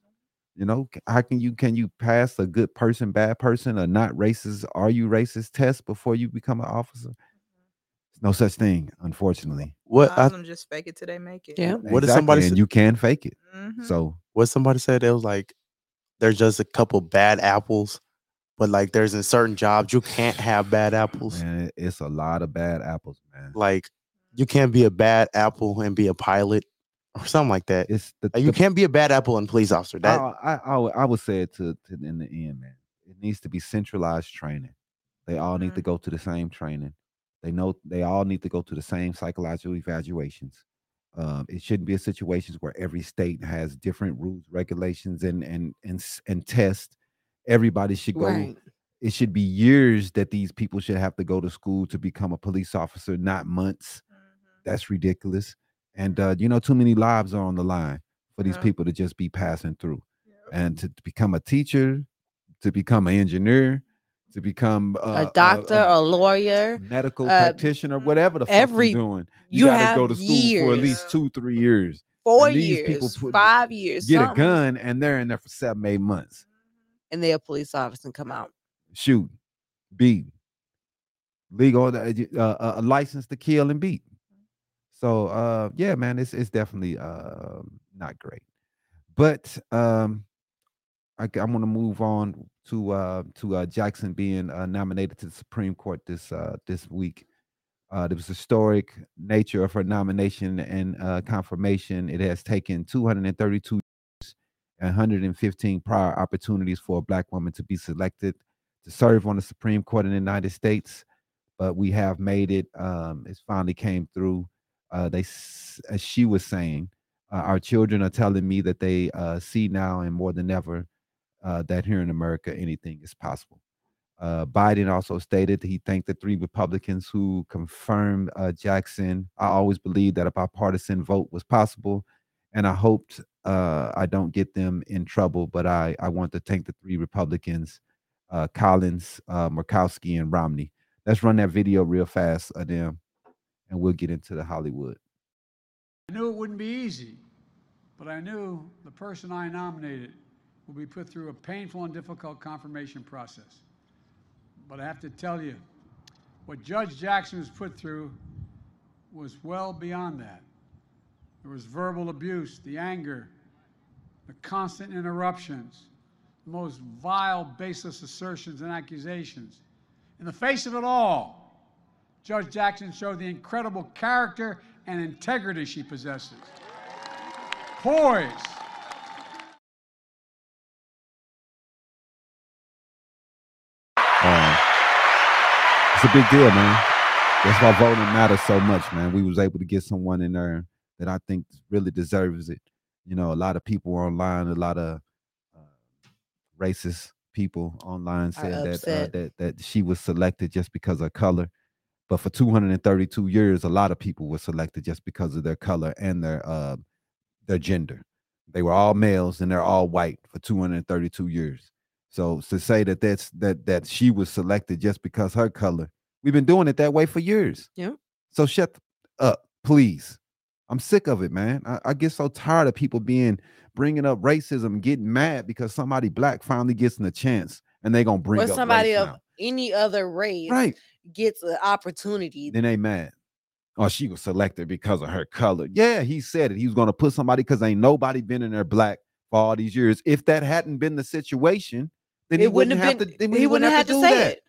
You know, how can you can you pass a good person, bad person, or not racist? Are you racist test before you become an officer? There's no such thing, unfortunately. what I, of them just fake it till they make it. Yeah. What if somebody and said- you can fake it. Mhm. So what somebody said it was like there's just a couple bad apples, but like there's in certain jobs you can't have bad apples. man, it's a lot of bad apples, man. Like you can't be a bad apple and be a pilot or something like that. It's the, Like, you the- can't be a bad apple and police officer. That I, I, I, would- I would say it to, to in the end, man. It needs to be centralized training. They all need to go to the same training. They know they all need to go to the same psychological evaluations. Um, it shouldn't be a situations where every state has different rules, regulations, and and and and test. Everybody should go. Right. It should be years that these people should have to go to school to become a police officer, not months. That's ridiculous. And uh, you know, too many lives are on the line for these Yeah. people to just be passing through and to, to become a teacher, to become an engineer, to become uh, a doctor, a, a lawyer. medical uh, practitioner, whatever the fuck every- you're doing. You, gotta go to school for at least two, three years. four and these people years, put- five years. Get a gun, and they're in there for seven, eight months. And they're a police officer and come out. Shoot, beat, legal, uh, uh, a license to kill and beat. So uh, yeah, man, it's it's definitely uh, not great. But um, I, am going to move on to uh, to uh, Jackson being uh, nominated to the Supreme Court this uh, this week. Uh, there was historic nature of her nomination and uh, confirmation. It has taken 232 years and 115 prior opportunities for a black woman to be selected to serve on the Supreme Court in the United States, but we have made it. Um, it's finally came through. Uh, they, as she was saying, uh, our children are telling me that they uh, see now and more than ever uh, that here in America anything is possible. Uh, Biden also stated he thanked the three Republicans who confirmed uh, Jackson. I always believed that a bipartisan vote was possible, and I hoped uh, I don't get them in trouble. But I, I want to thank the three Republicans, uh, Collins, uh, Murkowski, and Romney. Let's run that video real fast of them, and we'll get into the Hollywood. I knew it wouldn't be easy, but I knew the person I nominated will be put through a painful and difficult confirmation process. But I have to tell you, what Judge Jackson was put through was well beyond that. There was verbal abuse, the anger, the constant interruptions, the most vile, baseless assertions and accusations. In the face of it all, Judge Jackson showed the incredible character and integrity she possesses. Poise, it's a big deal, man. That's why voting matters so much, man. We was able to get someone in there that I think really deserves it. You know, a lot of people online, a lot of uh, racist people online said that, uh, that that she was selected just because of color. But for 232 years, a lot of people were selected just because of their color and their uh, their gender. They were all males and they're all white for 232 years. So to say that that's that that she was selected just because her color, we've been doing it that way for years. Yeah. So shut up, please. I'm sick of it, man. I, I get so tired of people being bringing up racism, getting mad because somebody black finally gets a chance and they gonna bring or up somebody of now. any other race right. gets an opportunity. Then they mad. Oh, she was selected because of her color. Yeah, he said it. He was gonna put somebody because ain't nobody been in there black for all these years. If that hadn't been the situation, then he wouldn't, have have been. to. Then he wouldn't have to do say that. it.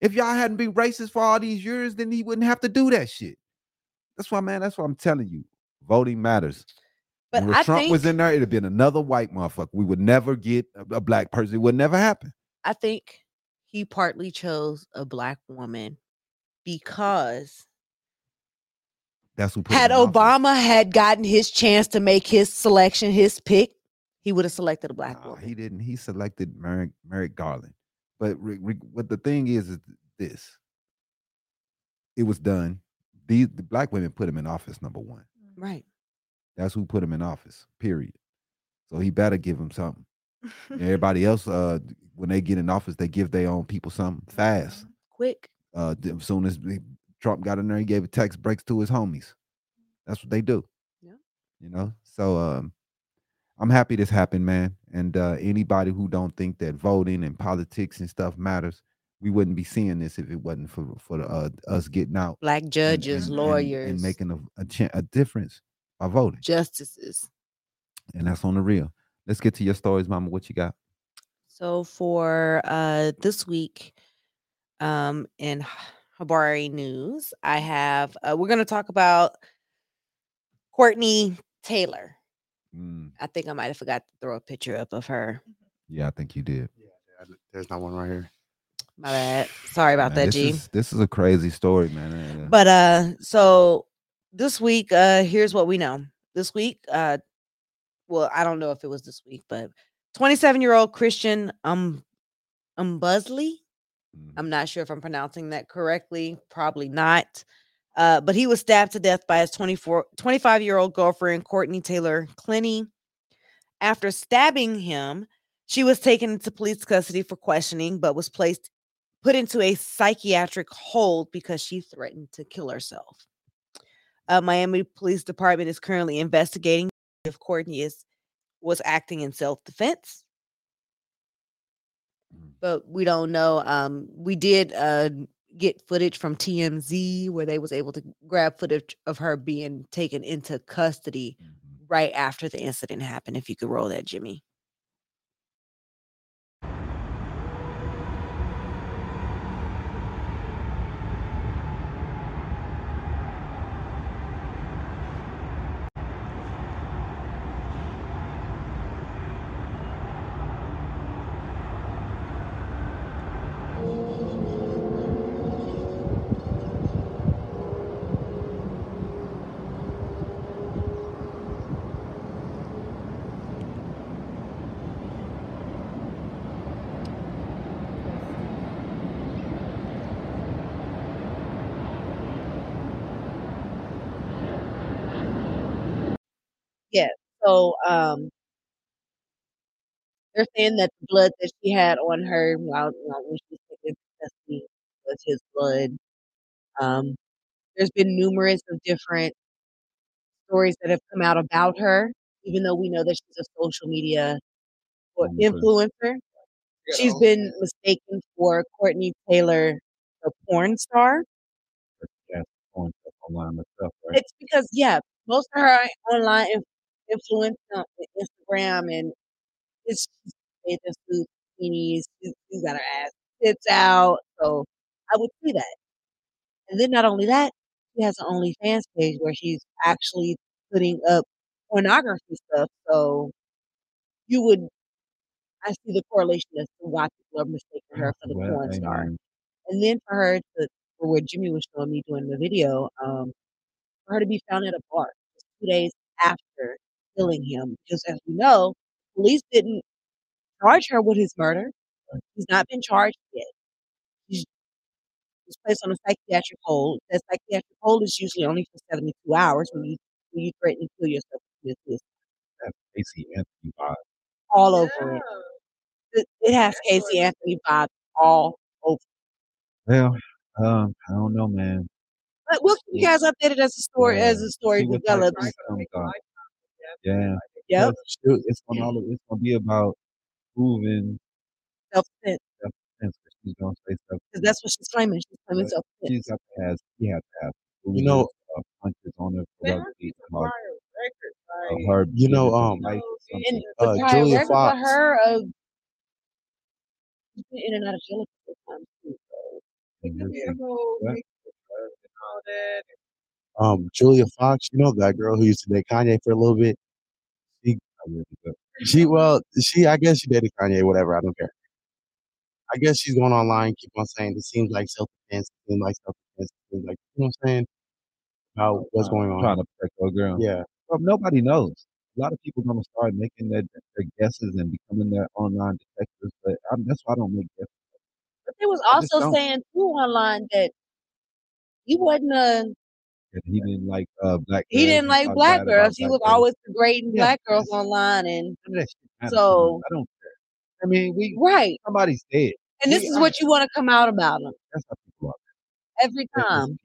If y'all hadn't been racist for all these years, then he wouldn't have to do that shit. That's why, man. That's why I'm telling you, voting matters. But when I Trump think was in there, it'd have been another white motherfucker. We would never get a, a black person. It would never happen. I think he partly chose a black woman because That's who had in office. Obama had gotten his chance to make his selection, his pick, he would have selected a black Nah, woman. he didn't. He selected Merrick, Merrick Garland. But re, re, what the thing is is this: it was done. These the black women put him in office. Number one. right. That's who put him in office. Period. So he better give him something. Everybody else, uh, when they get in office, they give their own people something fast. Quick. Uh, as soon as Trump got in there, he gave a tax breaks to his homies. That's what they do. Yeah. You know. So um, I'm happy this happened, man. And uh, anybody who don't think that voting and politics and stuff matters, we wouldn't be seeing this if it wasn't for for the, uh, us getting out, Black judges, and- and- lawyers, and, making a a, cha- a difference by voting. justices. And that's on the real. Let's get to your stories, Mama. What you got? So for uh this week, um in Habari news, I have uh, we're gonna talk about Courtney Taylor. Mm, I think I might have forgot to throw a picture up of her. yeah, I think you did. Yeah, there's not one right here. My bad. Sorry about Man, that, this G. Is, this is a crazy story, man. But uh so this week uh here's what we know. This week uh well I don't know if it was this week but 27 year old Christian um Umbusley mm, I'm not sure if I'm pronouncing that correctly, probably not. Uh, but he was stabbed to death by his 24 25 year old girlfriend Courtney Taylor Clenney. After stabbing him, she was taken into police custody for questioning but was placed put into a psychiatric hold because she threatened to kill herself. Uh, Miami Police Department is currently investigating if Courtney is was acting in self-defense. Mm. But we don't know. Um, we did uh get footage from TMZ where they was able to grab footage of her being taken into custody mhm. right after the incident happened. If you could roll that, Jimmy. So um they're saying that the blood that she had on her while know, when she was taken into custody was his blood. Um, there's been numerous of different stories that have come out about her, even though we know that she's a social media or Influencer. She's been mistaken for Courtney Taylor, the porn star. That's on online and right? It's because yeah, most of her online inf- influence on Instagram and it's just suits, bikinis. She's got her ass tits out, so I would see that. And then not only that, she has an OnlyFans page where she's actually putting up pornography stuff. So you would, I see the correlation as to why people are mistaking her for the Well, porn star. And then for her to, for what Jimmy was showing me doing the video, um, for her to be found at a bar just two days after killing him. Because as we know, police didn't charge her with his murder. He's not been charged yet. He's placed on a psychiatric hold. That psychiatric hold is usually only for 72 hours when you when you threaten to kill yourself. It's that's Casey Anthony vibe. all over it. it. It has Casey Anthony vibes all over. Well, um, I don't know, man. But we'll keep you guys updated as the story as the story develops. Yeah. Yep. shoot, It's gonna all it's gonna be about proving Self defense. self-defense. 'cause She's gonna say self Because that's what she's claiming. She's claiming self defense. She's got to have she had to have You know- uh, punches on her for her her piece of about prior record, like, her. You know, um, life or and. Uh, the Julia record for Fox. her of she's been in and out of jail a couple times too. So it you're could be a whole what? mix of drugs and all that. Um, Julia Fox, you know that girl who used to date Kanye for a little bit. She, really do. she, well, she, I guess she dated Kanye, whatever. I don't care. I guess she's going online, keep on saying it seems like self defense, it seems like self defense, it seems like you know what I'm saying about what's Uh, going on. Trying to protect her girl. Yeah, Well, nobody knows. A lot of people gonna start making their, their guesses and becoming their online detectives, but i that's why I don't make guesses. but they was I also saying too online that you wasn't a And he didn't like uh black he girls didn't like black girls. He was always degrading Yeah, black girls online and None of that shit matters to me. so I don't care. I mean, we right. somebody's dead. And this We is what you want to come out about them That's how people are. every time.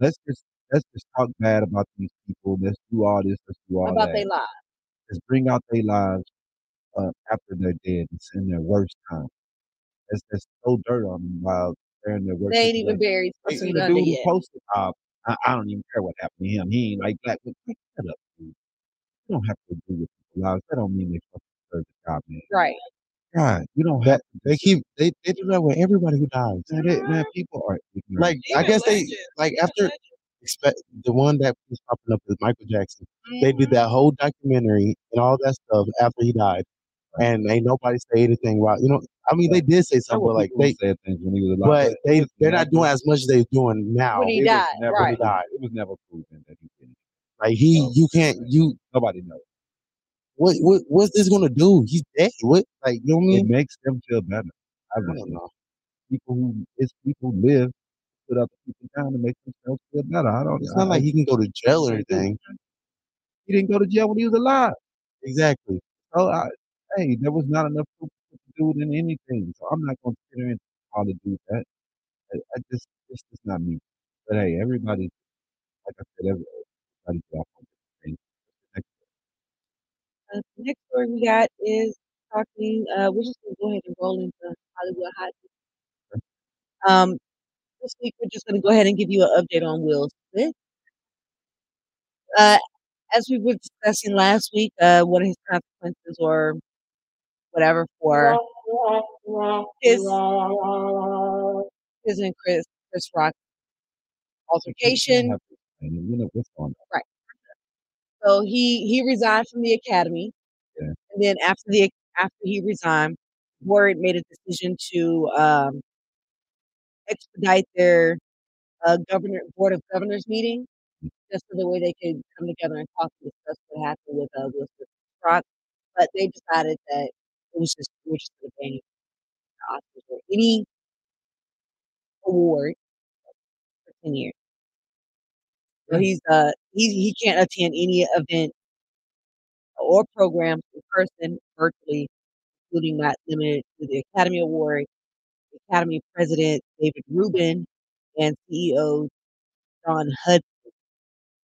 Let's just let's just talk bad about these people. Let's do all this. Let's do all about their lives. Let's bring out their lives uh, after they're dead. It's in their worst time. Let's let's throw dirt on them while they're in their worst. They ain't even buried I the dude yet. posted, uh, I, I don't even care what happened to him. He ain't like black. But pick that up, dude. You don't have to agree with people's lives. That don't mean they fucking deserve the job, man. Right. God, you don't that have to. they keep they, they do that with everybody who dies. Man, they, man people are ignorant. Like I Even guess they like after expect the one that was popping up is Michael Jackson. They did that whole documentary and all that stuff after he died, and ain't nobody say anything about you know. I mean, they did say something, but like they said things when he was alive. But they they're not doing as much as they're doing now. When he it was died, never When he proven- died. It was never proven that he did it. Like he, No. you can't, you Nobody knows. what what what's this gonna do? He's dead. What like you know what I It makes them feel better. I I don't know. people who it's people who live put other people down to make themselves feel better. I don't. It's I, not like he can go to jail or anything. he didn't go to jail when he was alive. Exactly. So I, hey, there was not enough proof to do dude in anything. So I'm not going to sit there and how to do that. I, I just it's just not me. But hey, everybody, like I said, everybody get off on different things. Next, Uh, the next story we got is talking. Uh, we're just gonna go ahead and roll into Hollywood hot. Um, this week we're just gonna go ahead and give you an update on Will Smith. Uh, as we were discussing last week, uh, what his consequences or whatever for his his and Chris Chris Rock altercation. have to explain it. You know what's going on. So he he resigned from the academy, Yeah. and then after the after he resigned, Word made a decision to um, expedite their uh, governor board of governors meeting, Mm. just so the way they could come together and talk and discuss what happened with uh, Will Smith Rock. But they decided that it was just we were just going to ban him the Oscars or any award for ten years. So he's uh he he can't attend any event or programs in person, virtually, including not limited to the Academy Award, Academy President David Rubin, and CEO Dawn Hudson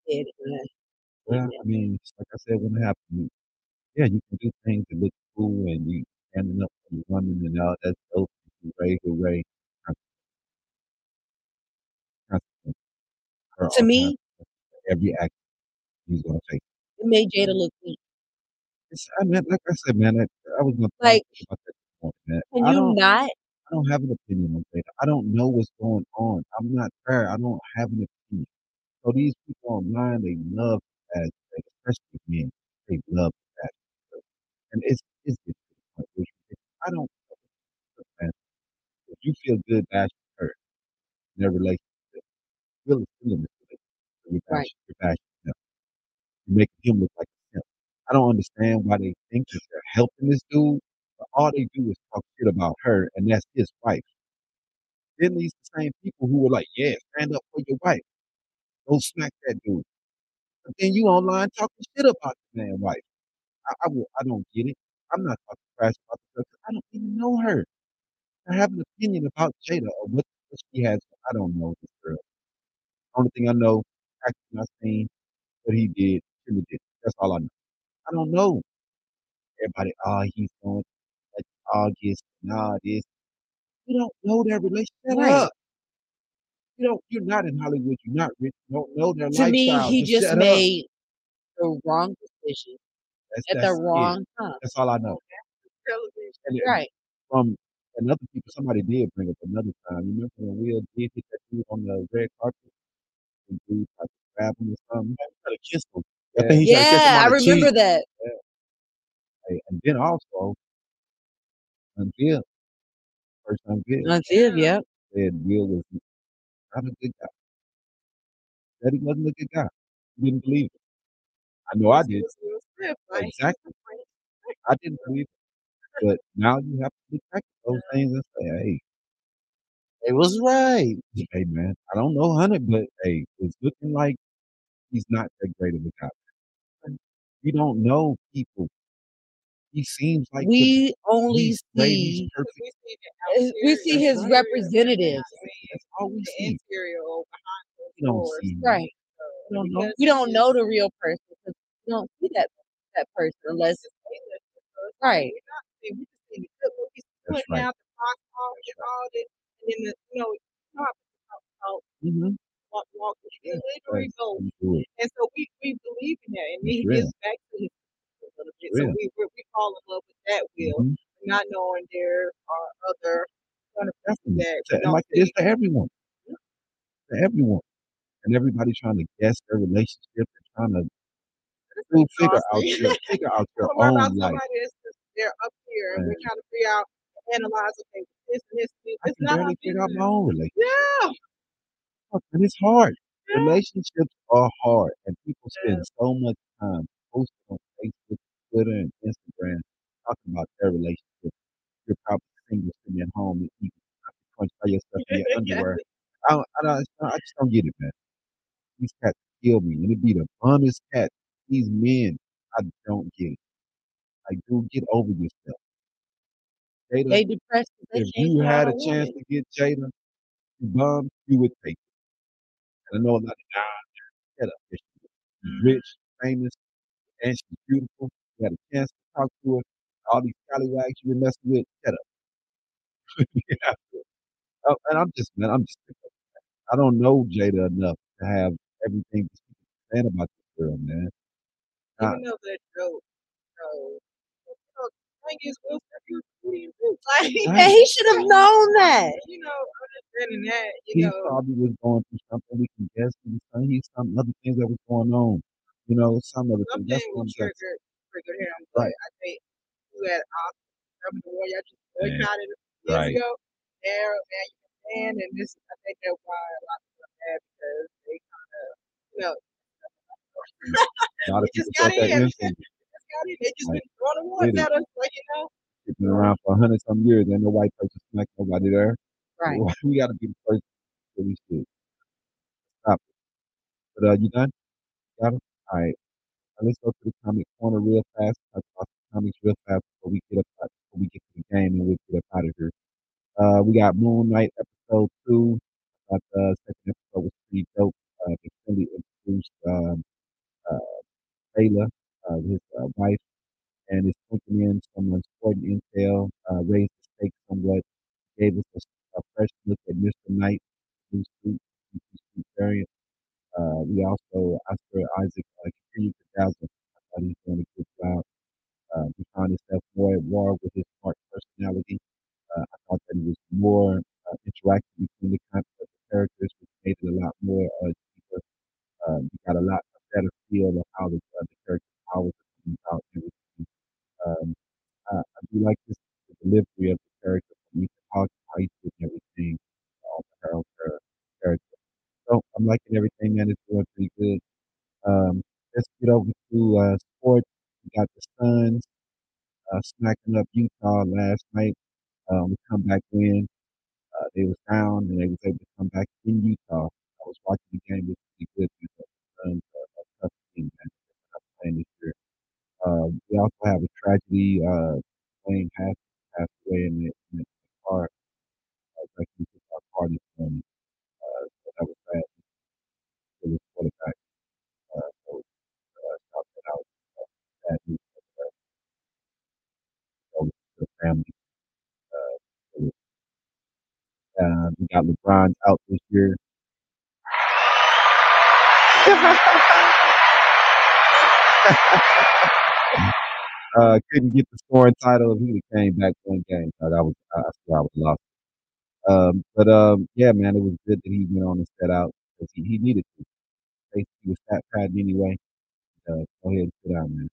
in a Well. I mean, like I said, when it happened, yeah, you can do things that look and you standing up for and all that's dope. Hooray, hooray. Uh, Consequence. There To me, every act he's going to take. it made Jada look weak. It's, I mean, like I said, man, I, I was going to Like, talk about that this morning, man. can I you don't, not? I don't have an opinion on that. I don't know what's going on. I'm not fair. I don't have an opinion. So these people online, they love that, especially men. They love that, and it's it's getting to the point where you- I don't. look, Man, if you feel good bashing her in their relationship, really feeling this relationship, you're Right. bashing, you're bashing him. You're making him look like a simp. I don't understand why they think that they're helping this dude, but all they do is talk shit about her, and that's his wife. Then these same people who were like, "Yeah, stand up for your wife, don't smack that dude," but then you online talking shit about the man wife. I, I, will- I don't get it. I'm not talking trash about the girl 'cause I don't even know her. I have an opinion about Jada or what, what she has. I don't know this girl. Only thing I know, acting I seen, what he did, Jimmy did. That's all I know. I don't know. Everybody, oh, he's going like August and all this. You don't know their relationship. Shut Right. up. You don't. You're not in Hollywood. You're not rich. You don't know their To me, lifestyle. he Just just shut up. made the wrong decision That's, at the that's it. wrong time. That's all I know. Television. And it- Right. from another people, somebody did bring up another time. You remember when Will did hit that dude on the red carpet? And dude tried to grab him or something. Try to kiss him. I think he tried to kiss him Yeah, I remember cheek. that. Hey, and then also, until first until That's it. Yep. said Will was not a good guy. Said he wasn't a good guy. He didn't believe it. I know I did. Was Will Smith, right? Exactly. I didn't believe it. But now you have to at those things and say, hey, It was right. hey man, I don't know Hunter, but hey, it's looking like he's not that great of a guy. You don't know people. He seems like the- We only see perfect. We see the eh, we see his exterior, representatives. That's all we see. We don't see. Right. We don't know. We don't know the real person because we don't see that that person unless he's a A-lister, so it's Right. like, we're not seeing- we just see the good movies, That's right. out the box office and all this, and then the, you know, you know how people talk about Mm-hmm. walk, walk, they literally go Let me do it. And so we, we believe in that. And That's he real. gets back to his a little bit. So real. we, we, we fall in love with that will, Mhm. not knowing there are other kind of people that To- we and don't like it is to everyone. To everyone. And everybody trying to guess their relationship and trying to do figure out your figure out your about own life. that's just they're up here and we're trying to figure out, analyze, okay, this and this, this. I It's can not figure out my own relationship. Yeah. And it's hard. Yeah. Relationships are hard. And people spend Yeah. so much time posting on Facebook, Twitter, and Instagram talking about their relationship. You're probably single sitting at home and eating crunch by yourself in your underwear. I, don't, I, don't, I just don't get it, man. These cats kill me. And it'd be the funnest cat. These men, I don't get it. Like, dude, get over yourself. Jada, they depressed. 'cause They if can't you find had a a chance woman. to get Jada to bum, you would take it. And I know a lot of guys, get up. She's rich, famous, and she's beautiful. You had a chance to talk to her. All these scallywags you been messing with, shut up. yeah. Oh, and I'm just, man, I'm just, I don't know Jada enough to have everything to say about this girl, man. Uh, Even though they're. So, you know, the thing is, Will Smith, he was pretty rich. Like, Right. He should have known that. you know, understanding that, he know, probably was going through something. We can guess. He was some, he's some other things that was going on. You know, some other things. That's what I'm triggered, triggered him. Right. I think you had Oscar, Trevor Noah, y'all just boycotted years Right. ago. There, man, you can and this, I think that's why a lot of people are mad because they kind of, you know, A lot of just people got that in. instinct. just got it. They just Like, been throwing it. at us, like, you know. It's been around for a hundred some years. Ain't no white person smack nobody there. Right. We got to be the first that we should stop it. But uh, you done? Got it? All right. Now let's go to the comic corner real fast. Talk about the comics real fast before we get up out, before we get to the game and we'll get up out of here. Uh, we got Moon Knight episode two. I thought the second episode was pretty dope. Uh, they really introduced um, uh, Taylor, uh, his uh, wife, and it's taking in some important intel, uh, raised the stakes somewhat, gave us a, a fresh look at Mr. Knight, suit, new suit variant. Uh, we also, Oscar Isaac, uh, continued to dazzle. I thought he's doing a good job. Uh, he found himself more at war with his smart personality. Uh, I thought that it was more uh, interaction between the concept of the characters, which made it a lot more uh, deeper. Uh, you got a lot a better feel of how the, uh, the character powers are coming out and everything. Um, I, I do like this the delivery of the character from Ethan Hawke, how he did everything, uh, the Harold uh, character. So I'm liking everything, man. It's doing pretty good. Um, let's get over to uh, sports. We got the Suns uh, smacking up Utah last night. Um, we come back in. Uh, they was down and they was able to come back in Utah. I was watching the game. It was pretty good. because The Suns are a tough team, man. They're not playing this year. Uh, we also have a tragedy. Uh, Wayne passed, passed away in the, in the car. Uh, like he took our car this morning. Uh, so that was bad. Uh, we got LeBron out this year. Uh, couldn't get the scoring title. He came back one game, that was I I have lost. Um, but um, yeah, man, it was good that he went on and set out because he, he needed to. He was fat anyway. Uh, go ahead and sit down, man.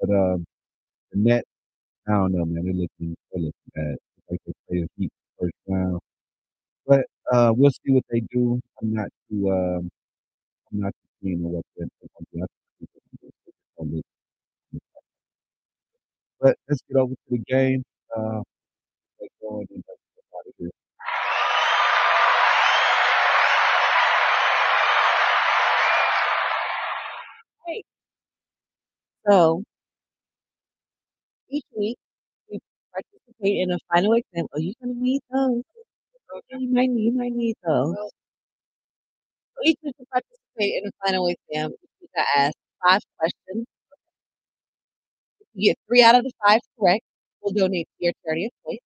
But um, the net, I don't know, man. They're looking, they're looking bad. It's like they play the Heat first round. But uh, we'll see what they do. I'm not too, um, I'm not too keen on what they're going to do. I think gonna look- But let's get over to the game. Uh, get going and let's get out of here. So each week we participate in a final exam. Oh, you're gonna need those. You might you might need those. Each week we participate in a final exam. We got asked five questions. You get three out of the five correct, we'll donate to your charity of choice.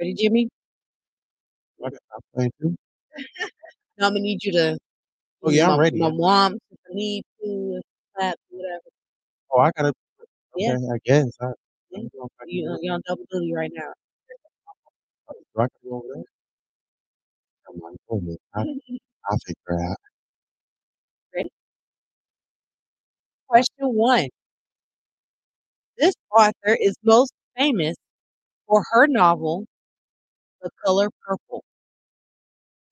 Ready, Jimmy? I got- I'm playing too. No, I'm gonna need you to. Oh, yeah, I'm my, ready. My mom, Tiffany, Pooh, clap, whatever. Oh, I gotta. Yeah. Okay, I guess. I, I Yeah. don't know if I can You, do it. Uh, you're on double duty right now. Do I gotta go over there? Come on, go ahead. I, I'll figure it out. Question one. This author is most famous for her novel, The Color Purple.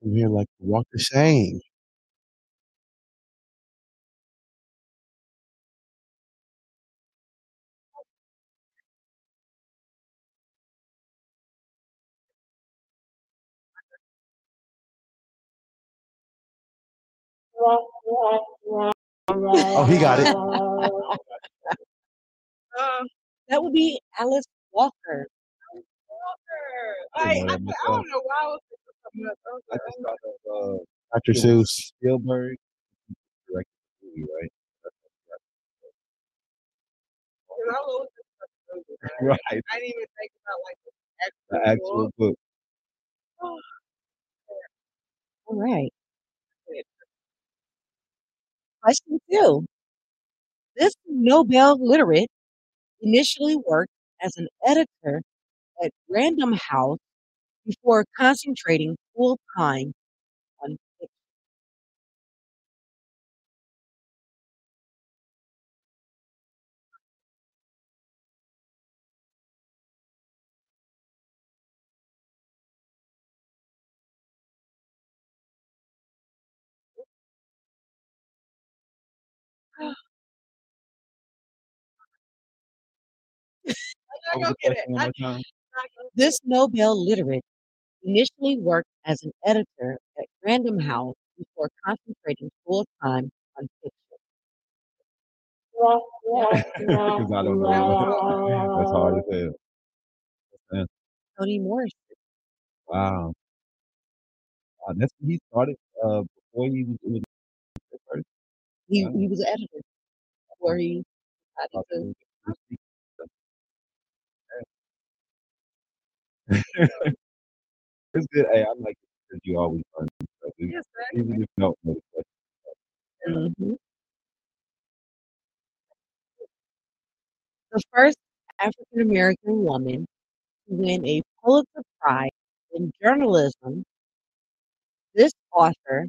I'm here like the shame. Oh, he got it. Um, that would be Alice Walker. Walker. Like, know I, that I don't know why I was thinking something else. I I just thought of uh, Dr. it was Seuss. Spielberg directed the movie, right? Cause I was just like, Right. I didn't even think about like the The actual, actual book. All right. Question two. This Nobel literate initially worked as an editor at Random House before concentrating full time What not was gonna get it. question one I'm more time? This Nobel literate initially worked as an editor at Random House before concentrating full time on fiction. Because I don't know. That's hard as hell. Toni Morris. Wow. wow. That's he started uh before he was doing. He, he was an editor before he decided Thought to it was the first sequel. It's good. Hey, I like it because you always learn new stuff. Even Yes, even if you don't know the question. Mhm. The first African American woman to win a Pulitzer Prize in journalism, this author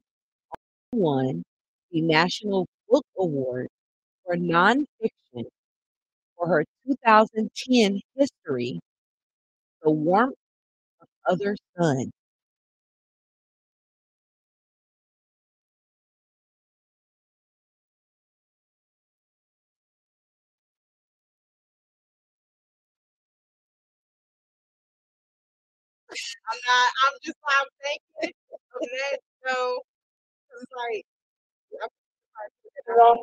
won the National Book Award for nonfiction for her 2010 history, The Warmth of Other Sun. I'm not. I'm just. I'm thinking of that. So it's like. I'm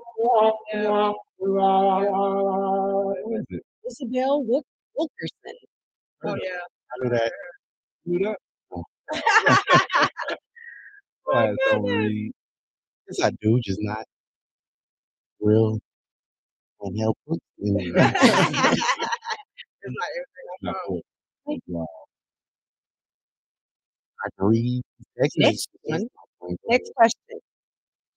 yeah. What is it? Isabel Wil- Wilkerson. Oh yeah. I knew that. Who that? oh Go ahead, don't read. Yes, I do, just not real and help. Mm. it's like everything I Not know. Wow. I can read. Text Next one. Next question.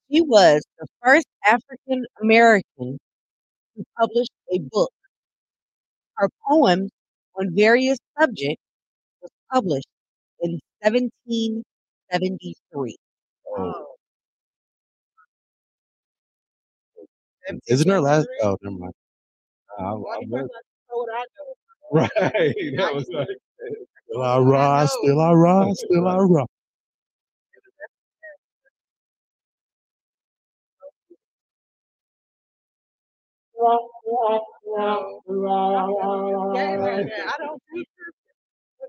He was the first African American to publish a book. Her poems on various subjects was published in 1773. Oh, Isn't her last? Oh, never mind. I, I was not know what I know? right. That was like, Still I rise, still I rise, still I rise. I don't think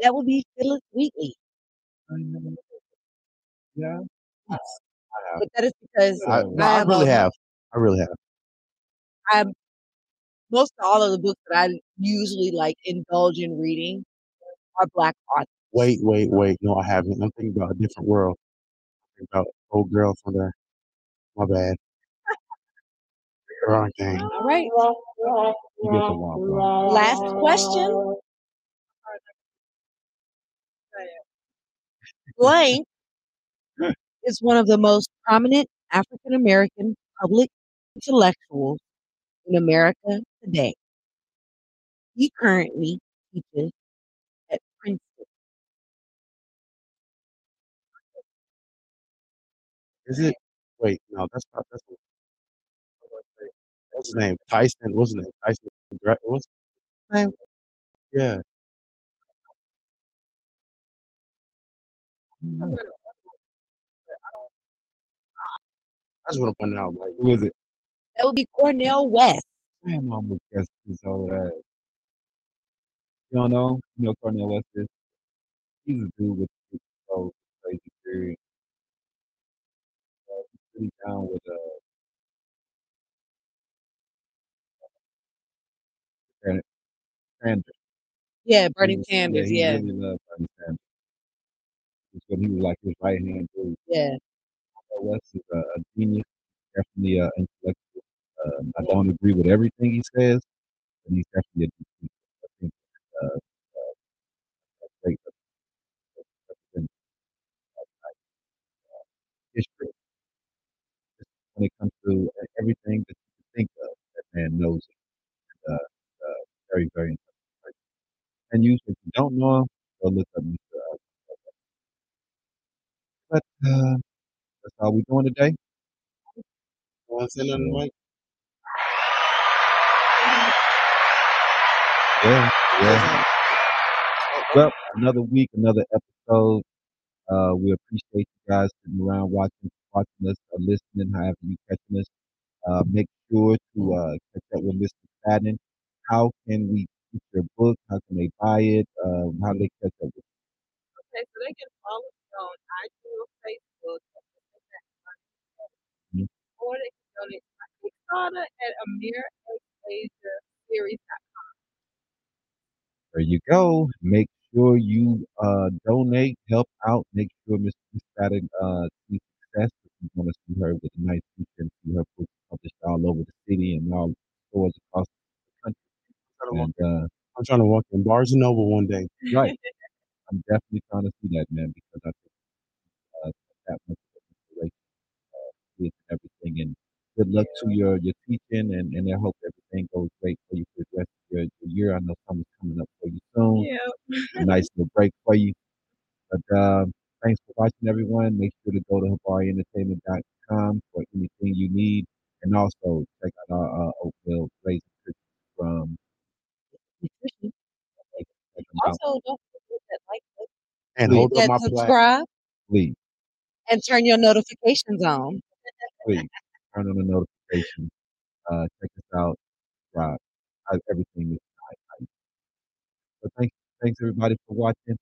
That would be Phillis Wheatley. yeah. But that is because I, no, I have really have. I really have. I most all of the books that I usually like indulge in reading are black authors. Wait, wait, wait. No, I haven't. I'm thinking about a different world. I'm thinking about old girl from there. My bad. Wrong thing. All right. You get the wrong one. Last question. Blank is one of the most prominent African American public intellectuals in America today. He currently teaches at Princeton. Is it? Wait, no, that's not. That's not. What's his name? Tyson. What's his name? Tyson. What's his name? Yeah. I just want to point it out. Like, Who is it? That would be Cornel West. I almost guessed his old ass. You don't know? You know Cornel West is? He's a dude with with so crazy theory. Uh, he's pretty down with uh Sanders. Sanders. Yeah, Bernie He was- Sanders. he Yeah, really loved Bernie Sanders. It's when he was like his right hand dude. yeah. Cornel West is a, a genius, definitely uh, intellectual. Uh, I don't agree with everything he says, but he's definitely a genius. I think uh, uh, a great representative of like, uh, history. Just When it comes to uh, everything that you can think of, that man knows it. Uh, uh, very, very intelligent person. And usually, if you don't know him, go look up Mr. Uh, but uh, that's all we're doing today. want to say nothing, Mike? Yeah, yeah. Well, another week, another episode. Uh, we appreciate you guys sitting around watching, watching us or listening, however you catching us. Uh, make sure to uh, catch up with Mr. Fadden. How can we book? How can they buy it? Uh, how do they catch up with Okay, so they can follow me on iTunes, Facebook, Mhm. or they can donate to my Kickstarter at Amir Asia There you go. Make sure you uh, donate, help out. Make sure Mr. Fadden uh, sees success. We want to see her with a nice feature and see her books published all over the city and all stores across the country. And uh, I'm trying to walk in Barnes and Noble one day. Right. I'm definitely trying to see that, man, because I think uh, that much of inspiration, uh, everything. And good luck to your, your teaching, and, and I hope everything goes great for you for the rest of your, your year. I know summer's coming up for you soon. Yeah. A nice little break for you. But um, thanks for watching, everyone. Make sure to go to HabariEntertainment.com for anything you need. And also check out our uh, Oakville Raisin Cookies from Nutrition. check them out, Also, don't forget that like button, And Please. hold up my subscribe, please. and turn your notifications on. please turn on the notifications. Uh, check us out. Subscribe. Uh, everything is high. So thanks, thanks everybody for watching.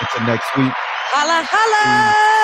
Until next week. Holla, holla!